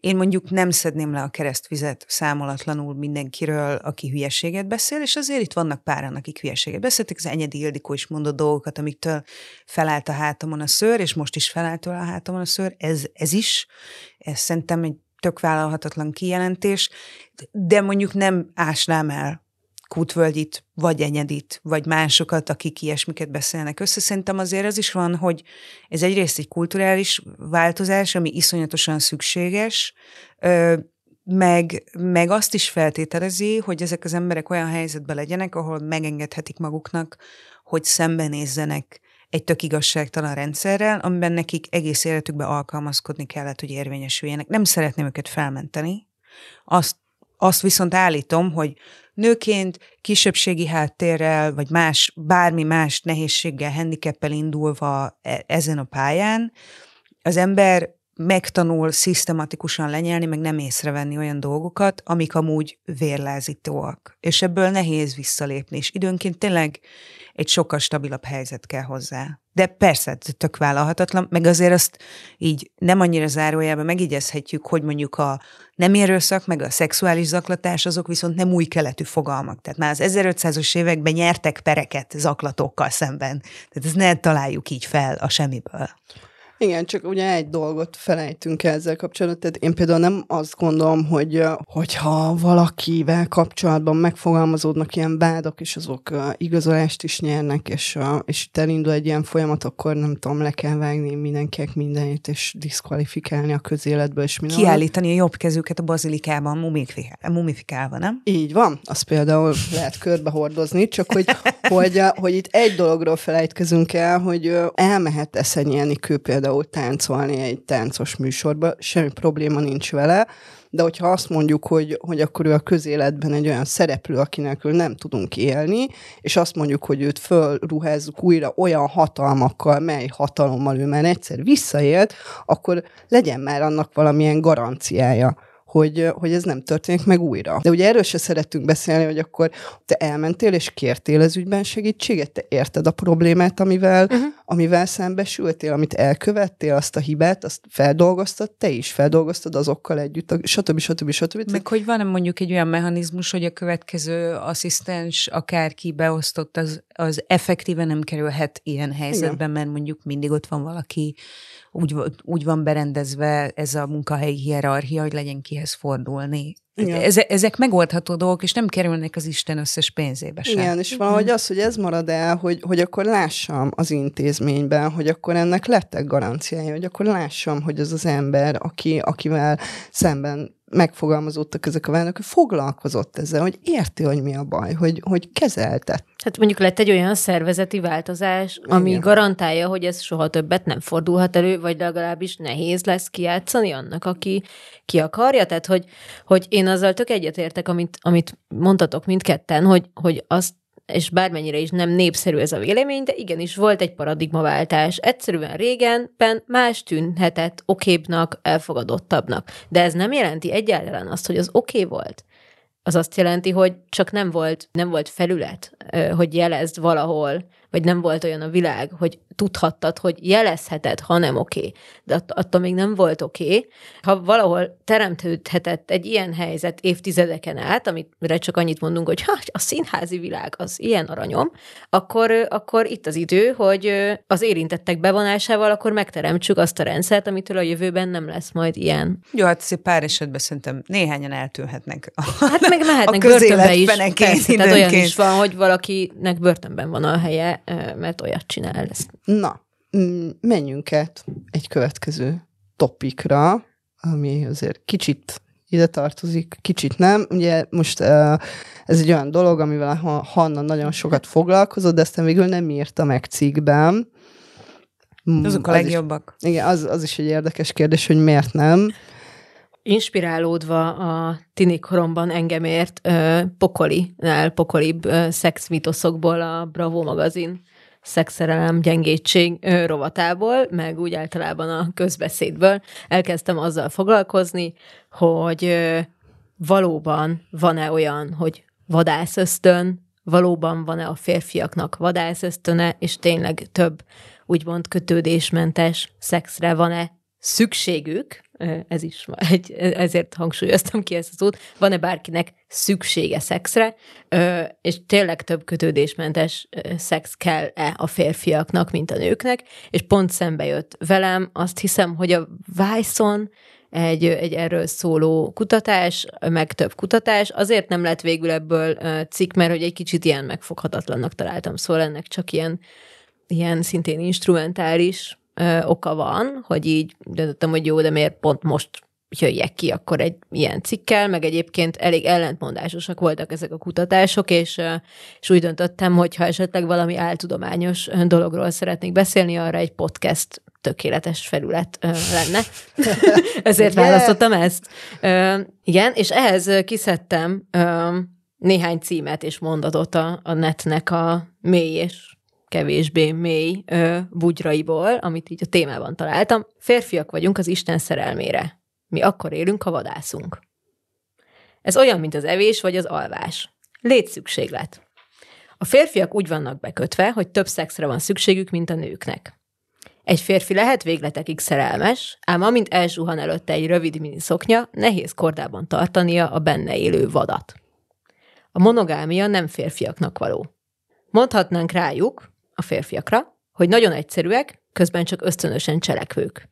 én mondjuk nem szedném le a keresztvizet számolatlanul mindenkiről, aki hülyeséget beszél, és azért itt vannak páran, akik hülyeséget beszéltek, az Enyedi Ildikó is mondott dolgokat, amiktől felállt a hátamon a szőr, és most is felállt a hátamon a szőr, ez, ez is, ez szerintem egy tök vállalhatatlan kijelentés, de mondjuk nem ásnám el Kútvölgyit, vagy Enyedit, vagy másokat, akik ilyesmiket beszélnek össze. Szerintem azért az is van, hogy ez egyrészt egy kulturális változás, ami iszonyatosan szükséges, meg, meg azt is feltételezi, hogy ezek az emberek olyan helyzetben legyenek, ahol megengedhetik maguknak, hogy szembenézzenek egy tök igazságtalan rendszerrel, amiben nekik egész életükben alkalmazkodni kellett, hogy érvényesüljenek. Nem szeretném őket felmenteni. Azt, azt viszont állítom, hogy nőként kisebbségi háttérrel, vagy más, bármi más nehézséggel, handicappel indulva e, ezen a pályán, az ember megtanul szisztematikusan lenyelni, meg nem észrevenni olyan dolgokat, amik amúgy vérlázítóak. És ebből nehéz visszalépni, és időnként tényleg egy sokkal stabilabb helyzet kell hozzá. De persze, tök vállalhatatlan, meg azért azt így nem annyira zárójában megigyezhetjük, hogy mondjuk a nem erőszak, meg a szexuális zaklatás, azok viszont nem új keletű fogalmak. Tehát már az 1500-as években nyertek pereket zaklatókkal szemben. Tehát ezt ne találjuk így fel a semmiből. Igen, csak ugye egy dolgot felejtünk ezzel kapcsolatban. Tehát én például nem azt gondolom, hogy hogyha valakivel kapcsolatban megfogalmazódnak ilyen vádak, és azok igazolást is nyernek, és, és itt elindul egy ilyen folyamat, akkor nem tudom, le kell vágni mindenkinek mindenit, és diszkvalifikálni a közéletből, és minden. Kiállítani a jobb kezüket a bazilikában mumifikálva, nem? Így van, azt például lehet körbehordozni, csak hogy, hogy, hogy itt egy dologról felejtkezünk el, hogy elmehet eszenyelni kő például például táncolni egy táncos műsorba, semmi probléma nincs vele, de hogyha azt mondjuk, hogy, hogy akkor ő a közéletben egy olyan szereplő, akinek nem tudunk élni, és azt mondjuk, hogy őt fölruházzuk újra olyan hatalmakkal, mely hatalommal ő már egyszer visszaélt, akkor legyen már annak valamilyen garanciája hogy, hogy ez nem történik meg újra. De ugye erről se szerettünk beszélni, hogy akkor te elmentél és kértél az ügyben segítséget, te érted a problémát, amivel, uh-huh. amivel szembesültél, amit elkövettél, azt a hibát, azt feldolgoztad, te is feldolgoztad azokkal együtt, stb. stb. stb. Meg hogy van mondjuk egy olyan mechanizmus, hogy a következő asszisztens, akárki beosztott, az, az effektíven nem kerülhet ilyen helyzetben, Igen. mert mondjuk mindig ott van valaki, úgy, úgy van berendezve ez a munkahelyi hierarchia, hogy legyen kihez fordulni. Eze, ezek megoldható dolgok, és nem kerülnek az Isten összes pénzébe sem. Igen, és valahogy az, hogy ez marad el, hogy, hogy akkor lássam az intézményben, hogy akkor ennek lettek garanciája, hogy akkor lássam, hogy az az ember, aki, akivel szemben megfogalmazódtak ezek a vádak, hogy foglalkozott ezzel, hogy érti, hogy mi a baj, hogy, hogy kezeltet. Hát mondjuk lett egy olyan szervezeti változás, ami Igen. garantálja, hogy ez soha többet nem fordulhat elő, vagy legalábbis nehéz lesz kiátszani annak, aki ki akarja. Tehát, hogy, hogy én azzal tök egyetértek, amit, amit mondtatok mindketten, hogy, hogy azt és bármennyire is nem népszerű ez a vélemény, de igenis volt egy paradigmaváltás. Egyszerűen régenben más tűnhetett okébnak, elfogadottabbnak. De ez nem jelenti egyáltalán azt, hogy az oké okay volt. Az azt jelenti, hogy csak nem volt, nem volt felület, hogy jelezd valahol, vagy nem volt olyan a világ, hogy tudhattad, hogy jelezheted, ha nem oké. Okay. De att- attól még nem volt oké. Okay. Ha valahol teremtődhetett egy ilyen helyzet évtizedeken át, amire csak annyit mondunk, hogy ha, a színházi világ az ilyen aranyom, akkor, akkor itt az idő, hogy az érintettek bevonásával akkor megteremtsük azt a rendszert, amitől a jövőben nem lesz majd ilyen. Jó, hát szép pár esetben szerintem néhányan eltűnhetnek. Hát meg mehetnek börtönbe is. Persze, tehát olyan is van, hogy valaki valakinek börtönben van a helye, mert olyat csinál. Ezt. Na, mm, menjünk át egy következő topikra, ami azért kicsit ide tartozik, kicsit nem. Ugye most ez egy olyan dolog, amivel Hanna nagyon sokat foglalkozott, de aztán végül nem írta meg cikkben. Azok a az legjobbak. Is, igen, az, az is egy érdekes kérdés, hogy miért nem. Inspirálódva a tini koromban engemért pokoli-nál pokolibb szexmitoszokból a Bravo magazin szexszerelem gyengétség rovatából, meg úgy általában a közbeszédből elkezdtem azzal foglalkozni, hogy valóban van-e olyan, hogy vadászösztön, valóban van-e a férfiaknak vadászösztöne, és tényleg több úgymond kötődésmentes szexre van-e szükségük, ez is egy, ezért hangsúlyoztam ki ezt az út, van-e bárkinek szüksége szexre, és tényleg több kötődésmentes szex kell-e a férfiaknak, mint a nőknek, és pont szembe jött velem, azt hiszem, hogy a Vice-on egy, egy erről szóló kutatás, meg több kutatás. Azért nem lett végül ebből cikk, mert hogy egy kicsit ilyen megfoghatatlannak találtam, szóval ennek csak ilyen, ilyen szintén instrumentális ö, oka van, hogy így döntöttem, hogy jó, de miért pont most jöjjek ki akkor egy ilyen cikkel, meg egyébként elég ellentmondásosak voltak ezek a kutatások, és, és úgy döntöttem, hogy ha esetleg valami áltudományos dologról szeretnék beszélni, arra egy podcast tökéletes felület lenne. *laughs* Ezért yeah. választottam ezt. Igen, és ehhez kiszedtem néhány címet és mondatot a, a netnek a mély és kevésbé mély ö, bugyraiból, amit így a témában találtam. Férfiak vagyunk az Isten szerelmére. Mi akkor élünk, ha vadászunk. Ez olyan, mint az evés vagy az alvás. Létszükséglet. A férfiak úgy vannak bekötve, hogy több szexre van szükségük, mint a nőknek. Egy férfi lehet végletekig szerelmes, ám amint elzsuhan előtte egy rövid mini szoknya, nehéz kordában tartania a benne élő vadat. A monogámia nem férfiaknak való. Mondhatnánk rájuk, a férfiakra, hogy nagyon egyszerűek, közben csak ösztönösen cselekvők.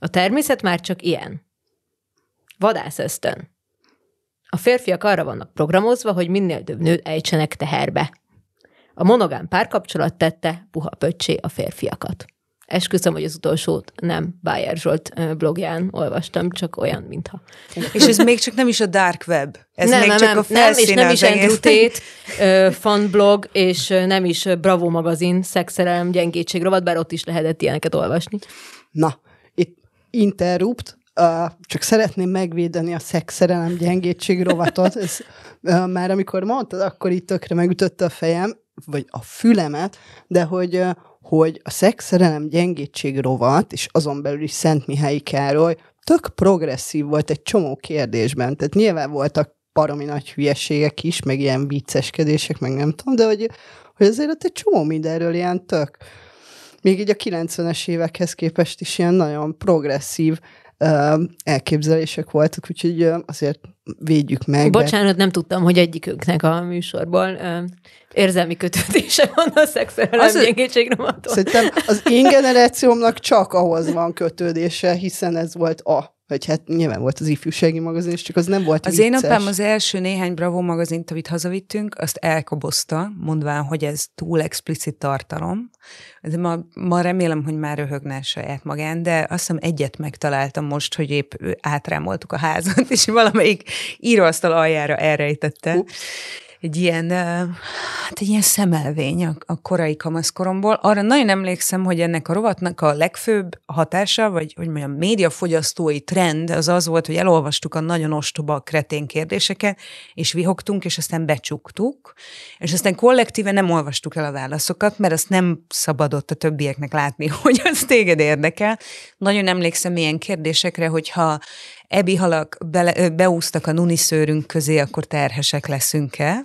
A természet már csak ilyen. Vadász ösztön. A férfiak arra vannak programozva, hogy minél több nőt ejtsenek teherbe. A monogám párkapcsolat tette puha pöccsé a férfiakat. Esküszöm, hogy az utolsót nem Bayer Zsolt blogján olvastam, csak olyan, mintha. *laughs* És ez még csak nem is a dark web. Ez nem, még nem, csak nem, a nem, és nem is Andrew *laughs* Tate fan blog, és nem is Bravo magazin, szexelem, gyengétség rovat, bár ott is lehetett ilyeneket olvasni. Na, itt interrupt, Uh, csak szeretném megvédeni a szexszerelem gyengétség rovatot. Ez, uh, már amikor mondtad, akkor itt tökre megütötte a fejem, vagy a fülemet, de hogy uh, hogy a szexszerelem gyengétség rovat, és azon belül is Szent Mihály Károly tök progresszív volt egy csomó kérdésben. Tehát nyilván voltak paromi nagy hülyeségek is, meg ilyen vicceskedések, meg nem tudom, de hogy, hogy azért ott egy csomó mindenről ilyen tök, még így a 90-es évekhez képest is ilyen nagyon progresszív elképzelések voltak, úgyhogy azért védjük meg. Bocsánat, de... nem tudtam, hogy egyikünknek a műsorból érzelmi kötődése van a szexuális gyengétségre. Szerintem az én generációmnak csak ahhoz van kötődése, hiszen ez volt a vagy hát nyilván volt az ifjúsági magazin, és csak az nem volt Az vicces. én apám az első néhány Bravo magazint, amit hazavittünk, azt elkobozta, mondván, hogy ez túl explicit tartalom. De ma, ma remélem, hogy már röhögne saját magán, de azt hiszem egyet megtaláltam most, hogy épp átrámoltuk a házat, *laughs* és valamelyik íróasztal aljára elrejtette. Ups egy ilyen, hát egy ilyen szemelvény a, a korai kamaszkoromból. Arra nagyon emlékszem, hogy ennek a rovatnak a legfőbb hatása, vagy hogy mondjam, médiafogyasztói trend az az volt, hogy elolvastuk a nagyon ostoba kretén kérdéseket, és vihogtunk, és aztán becsuktuk, és aztán kollektíve nem olvastuk el a válaszokat, mert azt nem szabadott a többieknek látni, *laughs* hogy az téged érdekel. Nagyon emlékszem ilyen kérdésekre, hogyha ebi halak bele, beúztak a nuniszőrünk közé, akkor terhesek leszünk-e?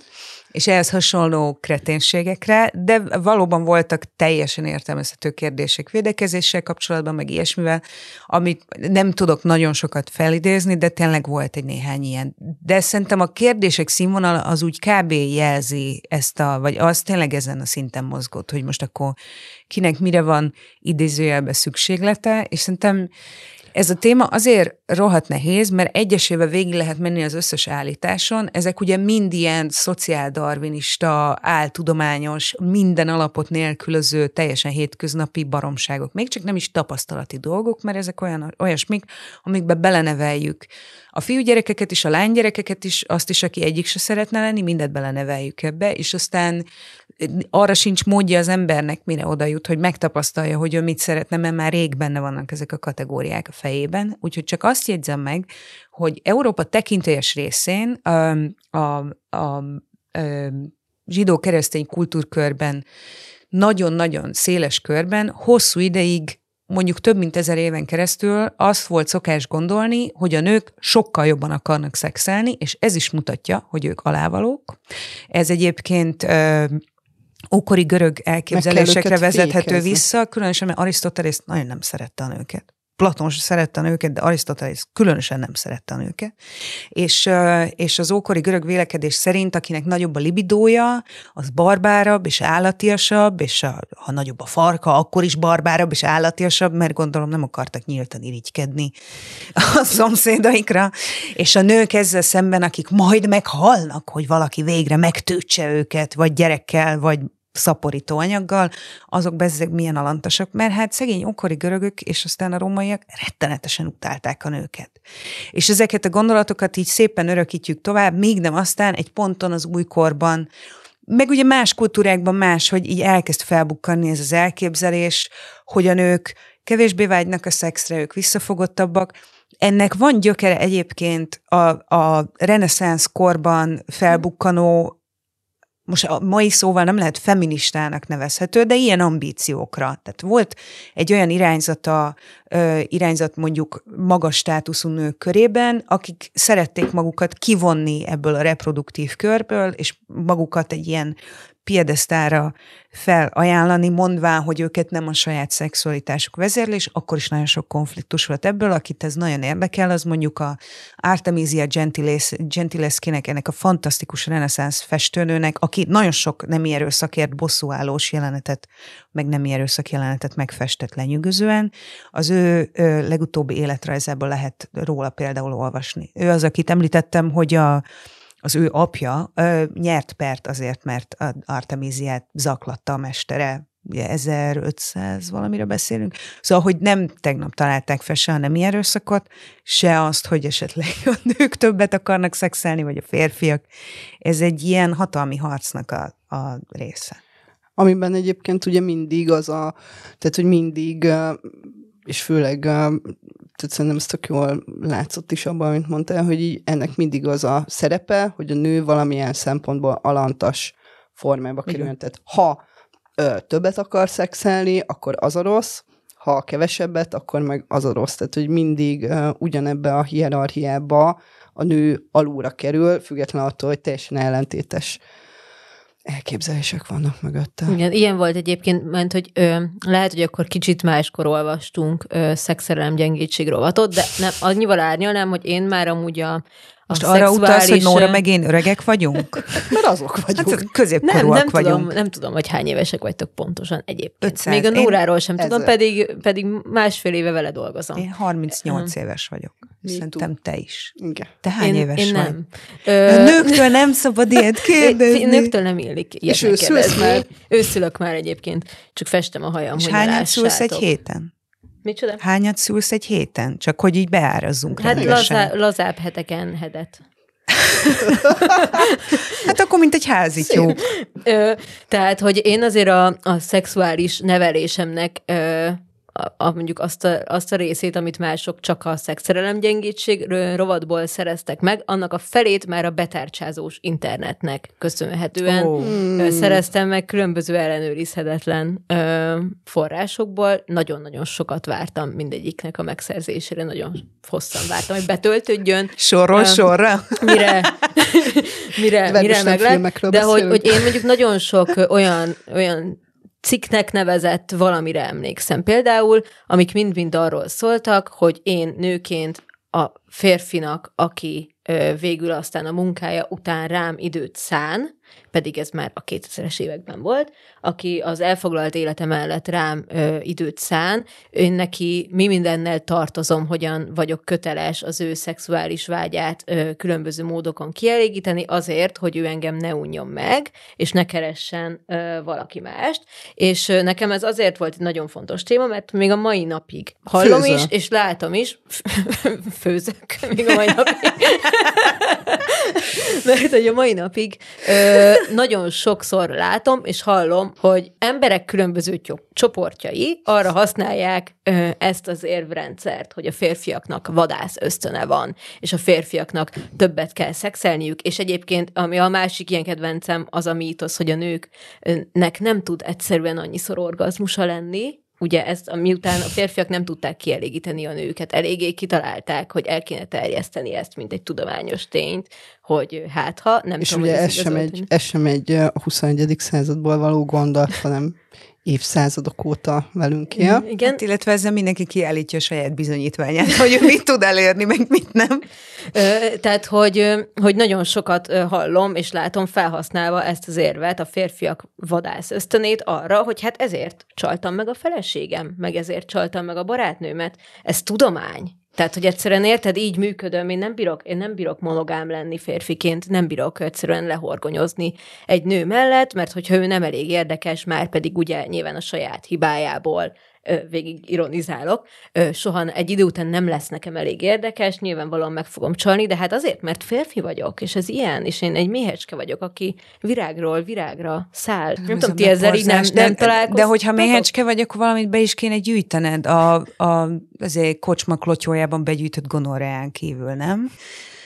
és ehhez hasonló kreténségekre, de valóban voltak teljesen értelmezhető kérdések védekezéssel kapcsolatban, meg ilyesmivel, amit nem tudok nagyon sokat felidézni, de tényleg volt egy néhány ilyen. De szerintem a kérdések színvonala az úgy kb. jelzi ezt a, vagy az tényleg ezen a szinten mozgott, hogy most akkor kinek mire van idézőjelbe szükséglete, és szerintem Ez a téma azért rohadt nehéz, mert egyesével végig lehet menni az összes állításon. Ezek ugye mind ilyen szociáldarvinista, áltudományos, minden alapot nélkülöző, teljesen hétköznapi baromságok. Még csak nem is tapasztalati dolgok, mert ezek olyan, olyasmik, amikbe beleneveljük a fiúgyerekeket is, a lánygyerekeket is, azt is, aki egyik se szeretne lenni, mindet beleneveljük ebbe, és aztán arra sincs módja az embernek, mire oda jut, hogy megtapasztalja, hogy ő mit szeretne, mert már rég benne vannak ezek a kategóriák a fejében. Úgyhogy csak azt jegyzem meg, hogy Európa tekintélyes részén a, a, a, a zsidó-keresztény kultúrkörben nagyon-nagyon széles körben hosszú ideig mondjuk több mint ezer éven keresztül azt volt szokás gondolni, hogy a nők sokkal jobban akarnak szexelni, és ez is mutatja, hogy ők alávalók. Ez egyébként ö, ókori görög elképzelésekre vezethető fékezni. vissza, különösen mert Arisztotelész nagyon nem szerette a nőket. Platon se szerette a nőket, de Arisztotelész különösen nem szerette a nőket. És, és az ókori görög vélekedés szerint, akinek nagyobb a libidója, az barbárabb és állatiasabb, és a, ha nagyobb a farka, akkor is barbárabb és állatiasabb, mert gondolom nem akartak nyíltan irigykedni a szomszédaikra. És a nők ezzel szemben, akik majd meghalnak, hogy valaki végre megtőtse őket, vagy gyerekkel, vagy szaporító anyaggal, azok bezzeg milyen alantasak, mert hát szegény okori görögök és aztán a rómaiak rettenetesen utálták a nőket. És ezeket a gondolatokat így szépen örökítjük tovább, míg nem aztán egy ponton az újkorban, meg ugye más kultúrákban más, hogy így elkezd felbukkanni ez az elképzelés, hogy a nők kevésbé vágynak a szexre, ők visszafogottabbak, ennek van gyökere egyébként a, a reneszánsz korban felbukkanó most a mai szóval nem lehet feministának nevezhető, de ilyen ambíciókra. Tehát volt egy olyan irányzata, irányzat mondjuk magas státuszú nők körében, akik szerették magukat kivonni ebből a reproduktív körből, és magukat egy ilyen piedesztára felajánlani, mondván, hogy őket nem a saját szexualitásuk vezérlés, akkor is nagyon sok konfliktus volt ebből. Akit ez nagyon érdekel, az mondjuk a Artemisia Gentiles, Gentileschinek, ennek a fantasztikus reneszánsz festőnőnek, aki nagyon sok nem erőszakért bosszúállós jelenetet, meg nem erőszak jelenetet megfestett lenyűgözően. Az ő, ő legutóbbi életrajzából lehet róla például olvasni. Ő az, akit említettem, hogy a az ő apja ö, nyert pert azért, mert Artemisiát zaklatta a mestere, ugye 1500 valamire beszélünk. Szóval, hogy nem tegnap találták fel se a nem erőszakot, se azt, hogy esetleg a nők többet akarnak szexelni, vagy a férfiak. Ez egy ilyen hatalmi harcnak a, a része. Amiben egyébként ugye mindig az a, tehát hogy mindig, és főleg tehát szerintem ez tök jól látszott is abban, amit mondtál, hogy így ennek mindig az a szerepe, hogy a nő valamilyen szempontból alantas formába kerüljön. Tehát ha ö, többet akar szexelni, akkor az a rossz, ha kevesebbet, akkor meg az a rossz. Tehát, hogy mindig ö, ugyanebbe a hierarchiába a nő alulra kerül, független attól, hogy teljesen ellentétes elképzelések vannak mögötte. Igen, ilyen volt egyébként, mert hogy ö, lehet, hogy akkor kicsit máskor olvastunk ö, szexszerelem gyengétség rovatot, de nem, annyival árnyalnám, hogy én már amúgy a, most arra szexuális... utalsz, hogy Nóra meg én öregek vagyunk? *laughs* Mert azok vagyunk. Hát középkorúak nem, nem vagyunk. Tudom, nem tudom, hogy hány évesek vagytok pontosan egyébként. 500. Még a Nóráról sem tudom, pedig, pedig másfél éve vele dolgozom. Én 38 uh, éves vagyok. Szerintem te is. Igen. Te hány én, éves én vagy? nem. Ö... *laughs* Nőktől nem szabad ilyet *laughs* kérdezni. Nőktől nem illik ilyet És ő már? Őszülök már egyébként, csak festem a hajam, És hogy hányat szülsz egy héten? Micsoda? Hányat szülsz egy héten? Csak hogy így beárazzunk Hát lazá, lazább heteken hedet. *laughs* hát akkor, mint egy házi tyúk. Tehát, hogy én azért a, a szexuális nevelésemnek ö, a, a, mondjuk azt a, azt a részét, amit mások csak a szexszerelem gyengítség rovatból szereztek meg, annak a felét már a betárcsázós internetnek köszönhetően oh. szereztem meg különböző ellenőrizhetetlen ö, forrásokból. Nagyon-nagyon sokat vártam mindegyiknek a megszerzésére, nagyon hosszan vártam, hogy betöltődjön. Sorról ö, sorra? Mire, *laughs* mire, mire meg lett. De hogy, hogy én mondjuk nagyon sok olyan, olyan cikknek nevezett valamire emlékszem. Például, amik mind-mind arról szóltak, hogy én nőként a férfinak, aki végül aztán a munkája után rám időt szán, pedig ez már a 2000-es években volt, aki az elfoglalt élete mellett rám ö, időt szán, én neki mi mindennel tartozom, hogyan vagyok köteles az ő szexuális vágyát ö, különböző módokon kielégíteni, azért, hogy ő engem ne unjon meg, és ne keressen ö, valaki mást. És ö, nekem ez azért volt egy nagyon fontos téma, mert még a mai napig hallom Főző. is, és látom is, *laughs* főzök még a mai napig. *laughs* mert hogy a mai napig ö, nagyon sokszor látom és hallom, hogy emberek különböző csoportjai arra használják ö, ezt az érvrendszert, hogy a férfiaknak vadász ösztöne van, és a férfiaknak többet kell szexelniük, és egyébként, ami a másik ilyen kedvencem, az a mítosz, hogy a nőknek nem tud egyszerűen annyiszor orgazmusa lenni, ugye ezt, miután a férfiak nem tudták kielégíteni a nőket, eléggé kitalálták, hogy el kéne terjeszteni ezt, mint egy tudományos tényt, hogy hát ha nem És tudom, ugye ez, ez, sem egy, ez sem egy a 21. századból való gondolat, hanem évszázadok óta velünk él. Igen. Hát, illetve ezzel mindenki kiállítja a saját bizonyítványát, hogy mit tud elérni, meg mit nem. Tehát, hogy, hogy nagyon sokat hallom és látom felhasználva ezt az érvet, a férfiak vadász ösztönét arra, hogy hát ezért csaltam meg a feleségem, meg ezért csaltam meg a barátnőmet. Ez tudomány. Tehát, hogy egyszerűen érted, így működöm, én nem bírok, én nem bírok monogám lenni férfiként, nem bírok egyszerűen lehorgonyozni egy nő mellett, mert hogyha ő nem elég érdekes, már pedig ugye nyilván a saját hibájából végig ironizálok, soha egy idő után nem lesz nekem elég érdekes, nyilvánvalóan meg fogom csalni, de hát azért, mert férfi vagyok, és ez ilyen, és én egy méhecske vagyok, aki virágról virágra száll. Nem, nem tudom, ti ezzel így nem, nem találkoztatok? De hogyha méhecske vagy, akkor valamit be is kéne gyűjtened a, a azért kocsma klotyójában begyűjtött gonorreán kívül, nem?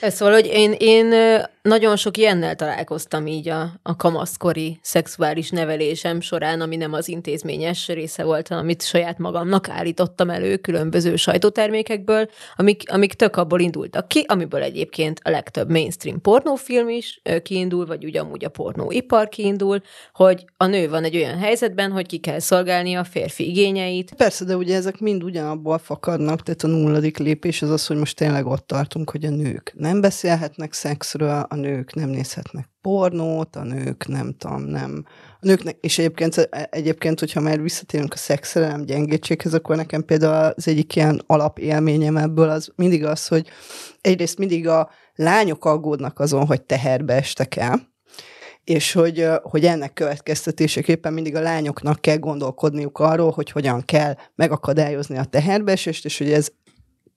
Szóval, hogy én, én nagyon sok ilyennel találkoztam így a, a kamaszkori szexuális nevelésem során, ami nem az intézményes része volt, amit saját magamnak állítottam elő különböző sajtótermékekből, amik, amik tök abból indultak ki, amiből egyébként a legtöbb mainstream pornófilm is kiindul, vagy ugye amúgy a pornóipar kiindul, hogy a nő van egy olyan helyzetben, hogy ki kell szolgálni a férfi igényeit. Persze, de ugye ezek mind ugyanabból fakadnak, tehát a nulladik lépés az az, hogy most tényleg ott tartunk, hogy a nők nem beszélhetnek szexről, a nők nem nézhetnek pornót, a nők nem tudom, nem. A nőknek, és egyébként, egyébként, hogyha már visszatérünk a szexre, gyengétséghez, akkor nekem például az egyik ilyen alapélményem ebből az mindig az, hogy egyrészt mindig a lányok aggódnak azon, hogy teherbe estek el, és hogy, hogy ennek következtetéseképpen mindig a lányoknak kell gondolkodniuk arról, hogy hogyan kell megakadályozni a teherbeesést, és hogy ez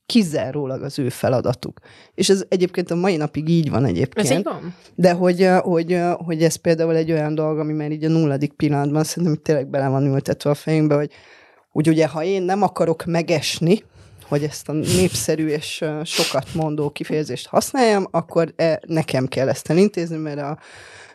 kizárólag az ő feladatuk. És ez egyébként a mai napig így van egyébként. Ez így van? De hogy, hogy, hogy ez például egy olyan dolog, ami már így a nulladik pillanatban szerintem tényleg bele van ültetve a fejünkbe, hogy úgy ugye, ha én nem akarok megesni, hogy ezt a népszerű és sokat mondó kifejezést használjam, akkor e, nekem kell ezt elintézni, mert a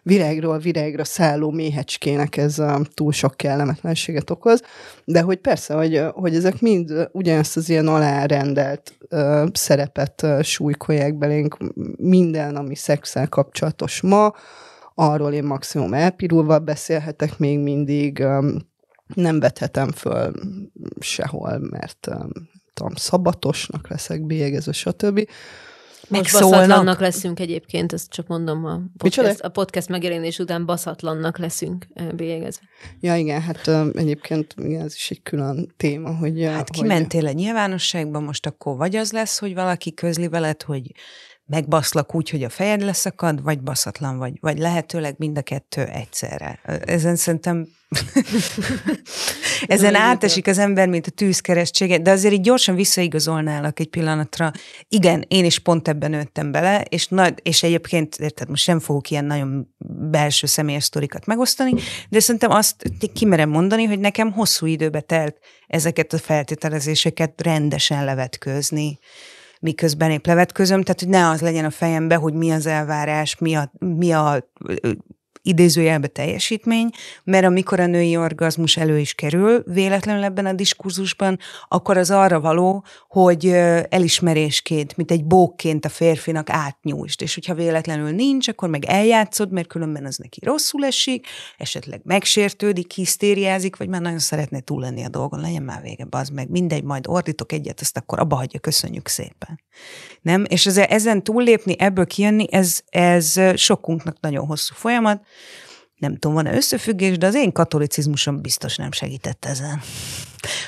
virágról virágra szálló méhecskének ez a túl sok kellemetlenséget okoz, de hogy persze, hogy, hogy ezek mind ugyanazt az ilyen alárendelt uh, szerepet uh, súlykolják belénk. Minden, ami szexel kapcsolatos ma, arról én maximum elpirulva beszélhetek még mindig, um, nem vethetem föl sehol, mert tudom, szabatosnak leszek, bélyegező, stb. Baszatlannak leszünk egyébként, ezt csak mondom a podcast, a podcast megjelenés után baszatlannak leszünk bélyegezve. Ja, igen, hát egyébként igen, ez is egy külön téma, hogy... Hát hogy... kimentél a nyilvánosságba, most akkor vagy az lesz, hogy valaki közli veled, hogy megbaszlak úgy, hogy a fejed leszakad, vagy baszatlan vagy, vagy lehetőleg mind a kettő egyszerre. Ezen szerintem *laughs* ezen átesik az ember, mint a tűzkeresztsége, de azért így gyorsan visszaigazolnálak egy pillanatra. Igen, én is pont ebben nőttem bele, és, nagy, és egyébként, érted, most sem fogok ilyen nagyon belső személyes sztorikat megosztani, de szerintem azt kimerem mondani, hogy nekem hosszú időbe telt ezeket a feltételezéseket rendesen levetközni miközben épp levetközöm, tehát hogy ne az legyen a fejembe, hogy mi az elvárás, mi a, mi a idézőjelbe teljesítmény, mert amikor a női orgazmus elő is kerül véletlenül ebben a diskurzusban, akkor az arra való, hogy elismerésként, mint egy bókként a férfinak átnyújtsd, és hogyha véletlenül nincs, akkor meg eljátszod, mert különben az neki rosszul esik, esetleg megsértődik, hisztériázik, vagy már nagyon szeretne túl lenni a dolgon, legyen már vége, az meg mindegy, majd ordítok egyet, azt akkor abba hagyja, köszönjük szépen. Nem? És ezen túllépni, ebből kijönni, ez, ez sokunknak nagyon hosszú folyamat, Nem tudom, van-e összefüggés, de az én katolicizmusom biztos nem segített ezen.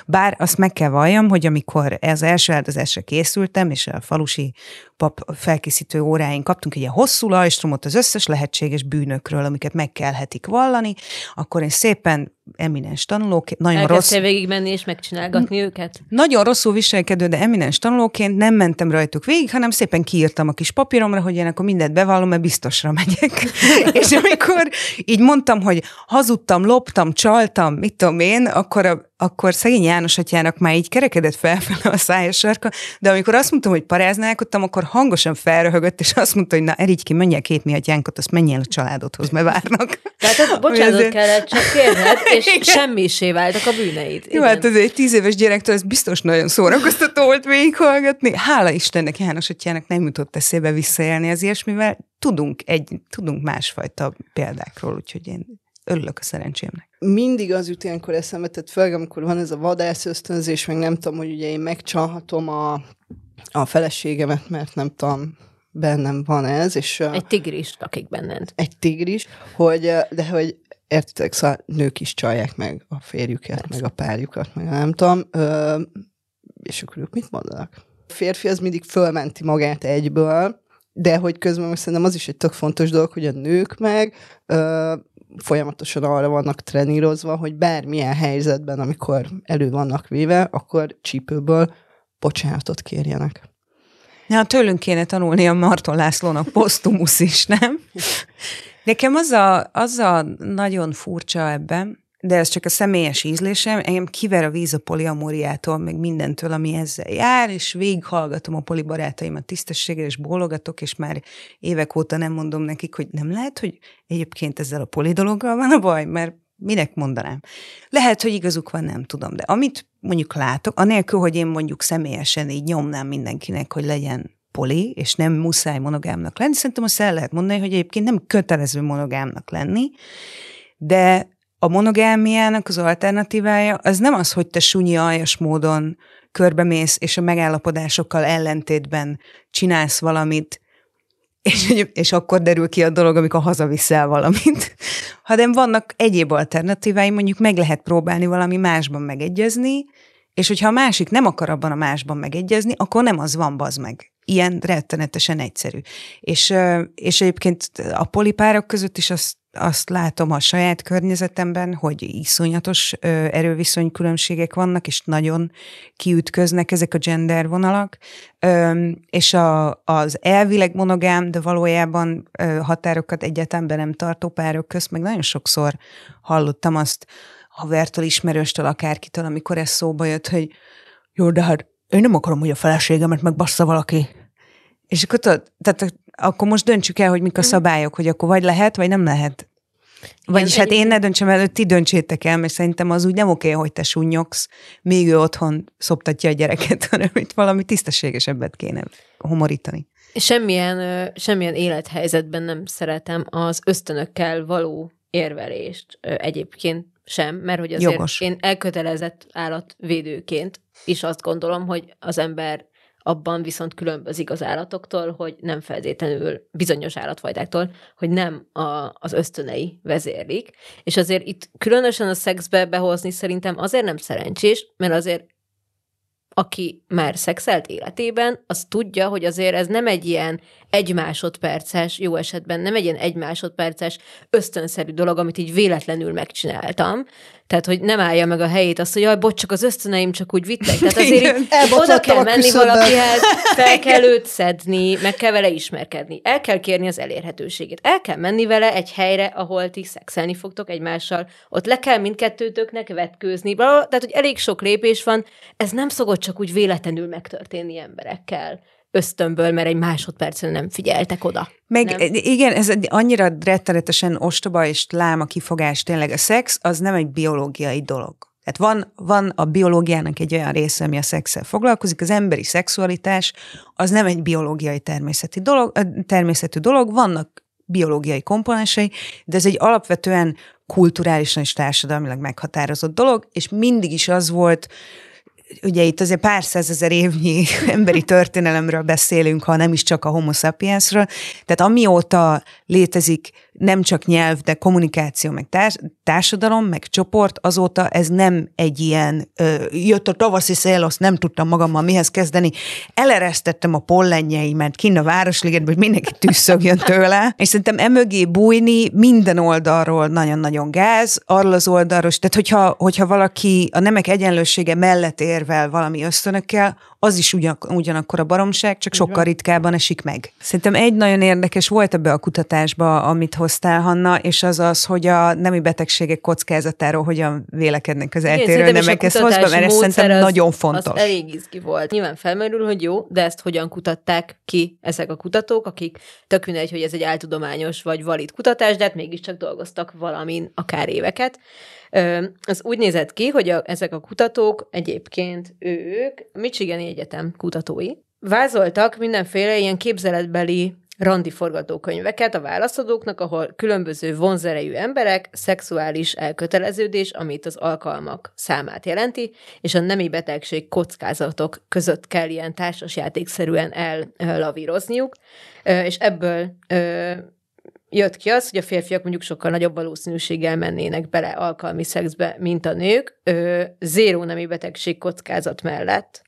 Bár azt meg kell valljam, hogy amikor ez első áldozásra készültem, és a falusi pap felkészítő óráin kaptunk egy ilyen hosszú lajstromot az összes lehetséges bűnökről, amiket meg kellhetik vallani, akkor én szépen eminens tanulóként, nagyon rossz... végig menni és megcsinálgatni őket? Nagyon rosszul viselkedő, de eminens tanulóként nem mentem rajtuk végig, hanem szépen kiírtam a kis papíromra, hogy én akkor mindent bevallom, mert biztosra megyek. *laughs* és amikor így mondtam, hogy hazudtam, loptam, csaltam, mit tudom én, akkor, a, akkor szegény János atyának már így kerekedett felfele a szája sarka, de amikor azt mondtam, hogy paráználkodtam, akkor hangosan felröhögött, és azt mondta, hogy na, erígy ki, menjél két mi atyánkat, azt menjél a családodhoz, mert várnak. Tehát bocsánat azért... kellett csak kérned, és semmisé váltak a bűneid. Jó, hát ez egy tíz éves gyerektől ez biztos nagyon szórakoztató volt végighallgatni. Hála Istennek, János atyának nem jutott eszébe visszaélni az ilyesmivel. Tudunk, egy, tudunk másfajta példákról, úgyhogy én örülök a szerencsémnek. Mindig az jut ilyenkor eszembe, tehát főleg amikor van ez a vadász ösztönzés, meg nem tudom, hogy ugye én megcsalhatom a, a feleségemet, mert nem tudom, bennem van ez, és... Egy tigris lakik benned. Egy tigris, hogy, de hogy értitek, szóval nők is csalják meg a férjüket, Persze. meg a párjukat, meg nem tudom, ö, és akkor ők mit mondanak? A férfi az mindig fölmenti magát egyből, de hogy közben most szerintem az is egy tök fontos dolog, hogy a nők meg ö, folyamatosan arra vannak trenírozva, hogy bármilyen helyzetben, amikor elő vannak véve, akkor csípőből bocsánatot kérjenek. Ja, tőlünk kéne tanulni a Marton Lászlónak posztumusz is, nem? *laughs* Nekem az a, az a nagyon furcsa ebben, de ez csak a személyes ízlésem, engem kiver a víz a poliamóriától, meg mindentől, ami ezzel jár, és végighallgatom a polibarátaimat tisztességgel, és bólogatok, és már évek óta nem mondom nekik, hogy nem lehet, hogy egyébként ezzel a poli dologgal van a baj, mert minek mondanám. Lehet, hogy igazuk van, nem tudom, de amit mondjuk látok, anélkül, hogy én mondjuk személyesen így nyomnám mindenkinek, hogy legyen poli, és nem muszáj monogámnak lenni, szerintem azt el lehet mondani, hogy egyébként nem kötelező monogámnak lenni, de a monogámiának az alternatívája az nem az, hogy te sunyi aljas módon körbemész, és a megállapodásokkal ellentétben csinálsz valamit, és, és akkor derül ki a dolog, amikor hazaviszel valamit, *laughs* hanem vannak egyéb alternatívái, mondjuk meg lehet próbálni valami másban megegyezni, és hogyha a másik nem akar abban a másban megegyezni, akkor nem az van, bazd meg. Ilyen rettenetesen egyszerű. És, és egyébként a polipárok között is azt azt látom a saját környezetemben, hogy iszonyatos erőviszony különbségek vannak, és nagyon kiütköznek ezek a gender vonalak, és a, az elvileg monogám, de valójában határokat be nem tartó párok közt, meg nagyon sokszor hallottam azt havertól, ismerőstől, akárkitől, amikor ez szóba jött, hogy jó, de hát én nem akarom, hogy a feleségemet megbassza valaki. És akkor tudod, tehát akkor most döntsük el, hogy mik a mhm. szabályok, hogy akkor vagy lehet, vagy nem lehet. Vagyis hát én ne döntsem el, ti döntsétek el, mert szerintem az úgy nem oké, hogy te sunyogsz, még ő otthon szoptatja a gyereket, *laughs* hanem itt valami tisztességesebbet kéne homorítani. Semmilyen, semmilyen élethelyzetben nem szeretem az ösztönökkel való érvelést egyébként sem, mert hogy azért Jogos. én elkötelezett állatvédőként is azt gondolom, hogy az ember abban viszont különbözik az állatoktól, hogy nem feltétlenül bizonyos állatfajtáktól, hogy nem a, az ösztönei vezérlik. És azért itt különösen a szexbe behozni szerintem azért nem szerencsés, mert azért aki már szexelt életében, az tudja, hogy azért ez nem egy ilyen egy másodperces, jó esetben nem egy ilyen egy másodperces ösztönszerű dolog, amit így véletlenül megcsináltam. Tehát, hogy nem állja meg a helyét azt, hogy jaj, bocs, csak az ösztöneim csak úgy vittek. Tehát azért oda kell menni valakihez, fel kell őt szedni, meg kell vele ismerkedni. El kell kérni az elérhetőségét. El kell menni vele egy helyre, ahol ti szexelni fogtok egymással. Ott le kell mindkettőtöknek vetkőzni. Tehát, hogy elég sok lépés van. Ez nem szokott csak úgy véletlenül megtörténni emberekkel ösztönből, mert egy másodpercen nem figyeltek oda. Meg nem? igen, ez annyira rettenetesen ostoba és láma kifogás tényleg. A szex az nem egy biológiai dolog. Tehát van, van a biológiának egy olyan része, ami a szexel foglalkozik, az emberi szexualitás az nem egy biológiai természeti dolog, természetű dolog, vannak biológiai komponensei, de ez egy alapvetően kulturálisan és társadalmilag meghatározott dolog, és mindig is az volt, ugye itt azért pár százezer évnyi *laughs* emberi történelemről beszélünk, ha nem is csak a homo sapiensről, tehát amióta létezik nem csak nyelv, de kommunikáció, meg társ, társadalom, meg csoport, azóta ez nem egy ilyen, ö, jött a tavaszi szél, azt nem tudtam magammal mihez kezdeni, eleresztettem a pollenjeimet kinn a Városligetben, hogy mindenki tűzszögjön tőle, és szerintem emögé bújni minden oldalról nagyon-nagyon gáz, arról az oldalról, tehát hogyha, hogyha valaki a nemek egyenlősége mellett érvel valami ösztönökkel, az is ugyan, ugyanakkor a baromság, csak sokkal ritkábban esik meg. Szerintem egy nagyon érdekes volt ebbe a kutatásba, amit hoztál, Hanna, és az az, hogy a nemi betegségek kockázatáról hogyan vélekednek az eltérő nemek. Ezt hozva, mert ez szerintem az, nagyon fontos. Az elég izgi volt. Nyilván felmerül, hogy jó, de ezt hogyan kutatták ki ezek a kutatók, akik tök mindegy, hogy ez egy áltudományos vagy valid kutatás, de hát mégiscsak dolgoztak valamin akár éveket. Az úgy nézett ki, hogy a, ezek a kutatók egyébként ők Michigani Egyetem kutatói, vázoltak mindenféle ilyen képzeletbeli randi forgatókönyveket a válaszadóknak, ahol különböző vonzerejű emberek, szexuális elköteleződés, amit az alkalmak számát jelenti, és a nemi betegség kockázatok között kell ilyen társasjátékszerűen ellavírozniuk, és ebből jött ki az, hogy a férfiak mondjuk sokkal nagyobb valószínűséggel mennének bele alkalmi szexbe, mint a nők, ö, zéró nemi betegség kockázat mellett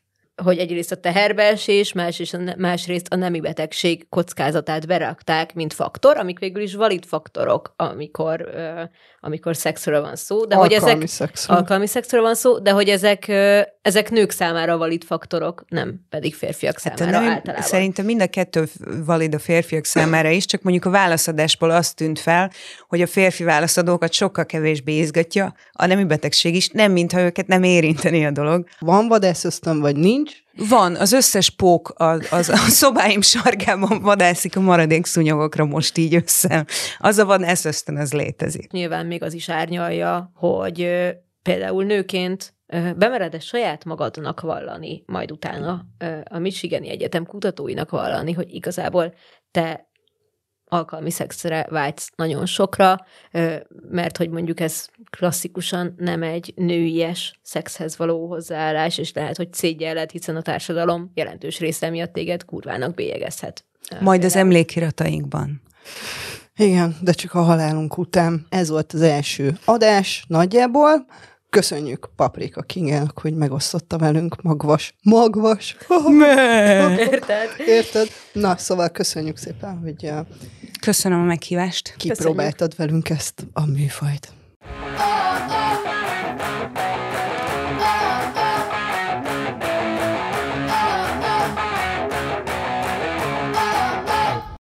hogy egyrészt a teherbeesés, másrészt a, másrészt a nemi betegség kockázatát berakták, mint faktor, amik végül is valid faktorok, amikor, uh, amikor szexről van szó. De alkalmi hogy ezek, szexről. Alkalmi szexről van szó, de hogy ezek, uh, ezek nők számára valid faktorok, nem pedig férfiak hát számára nem, általában. Szerintem mind a kettő valid a férfiak számára is, csak mondjuk a válaszadásból azt tűnt fel, hogy a férfi válaszadókat sokkal kevésbé izgatja a nemi betegség is, nem mintha őket nem érinteni a dolog. Van vadászösztön, vagy nincs? Van, az összes pók az, az a szobáim sarkában vadászik a maradék szúnyogokra most így össze. Az a vadászösztön, az létezik. Nyilván még az is árnyalja, hogy például nőként bemered-e saját magadnak vallani, majd utána a Michigani Egyetem kutatóinak vallani, hogy igazából te alkalmi szexre vágysz nagyon sokra, mert hogy mondjuk ez klasszikusan nem egy nőies szexhez való hozzáállás, és lehet, hogy szégyelled, hiszen a társadalom jelentős része miatt téged kurvának bélyegezhet. Majd az emlékiratainkban. Igen, de csak a halálunk után. Ez volt az első adás nagyjából. Köszönjük Paprika Kingának, hogy megosztotta velünk magvas. Magvas! *laughs* Érted? Érted? Na, szóval köszönjük szépen, hogy Köszönöm a meghívást. Kipróbáltad Köszönjük. velünk ezt a műfajt.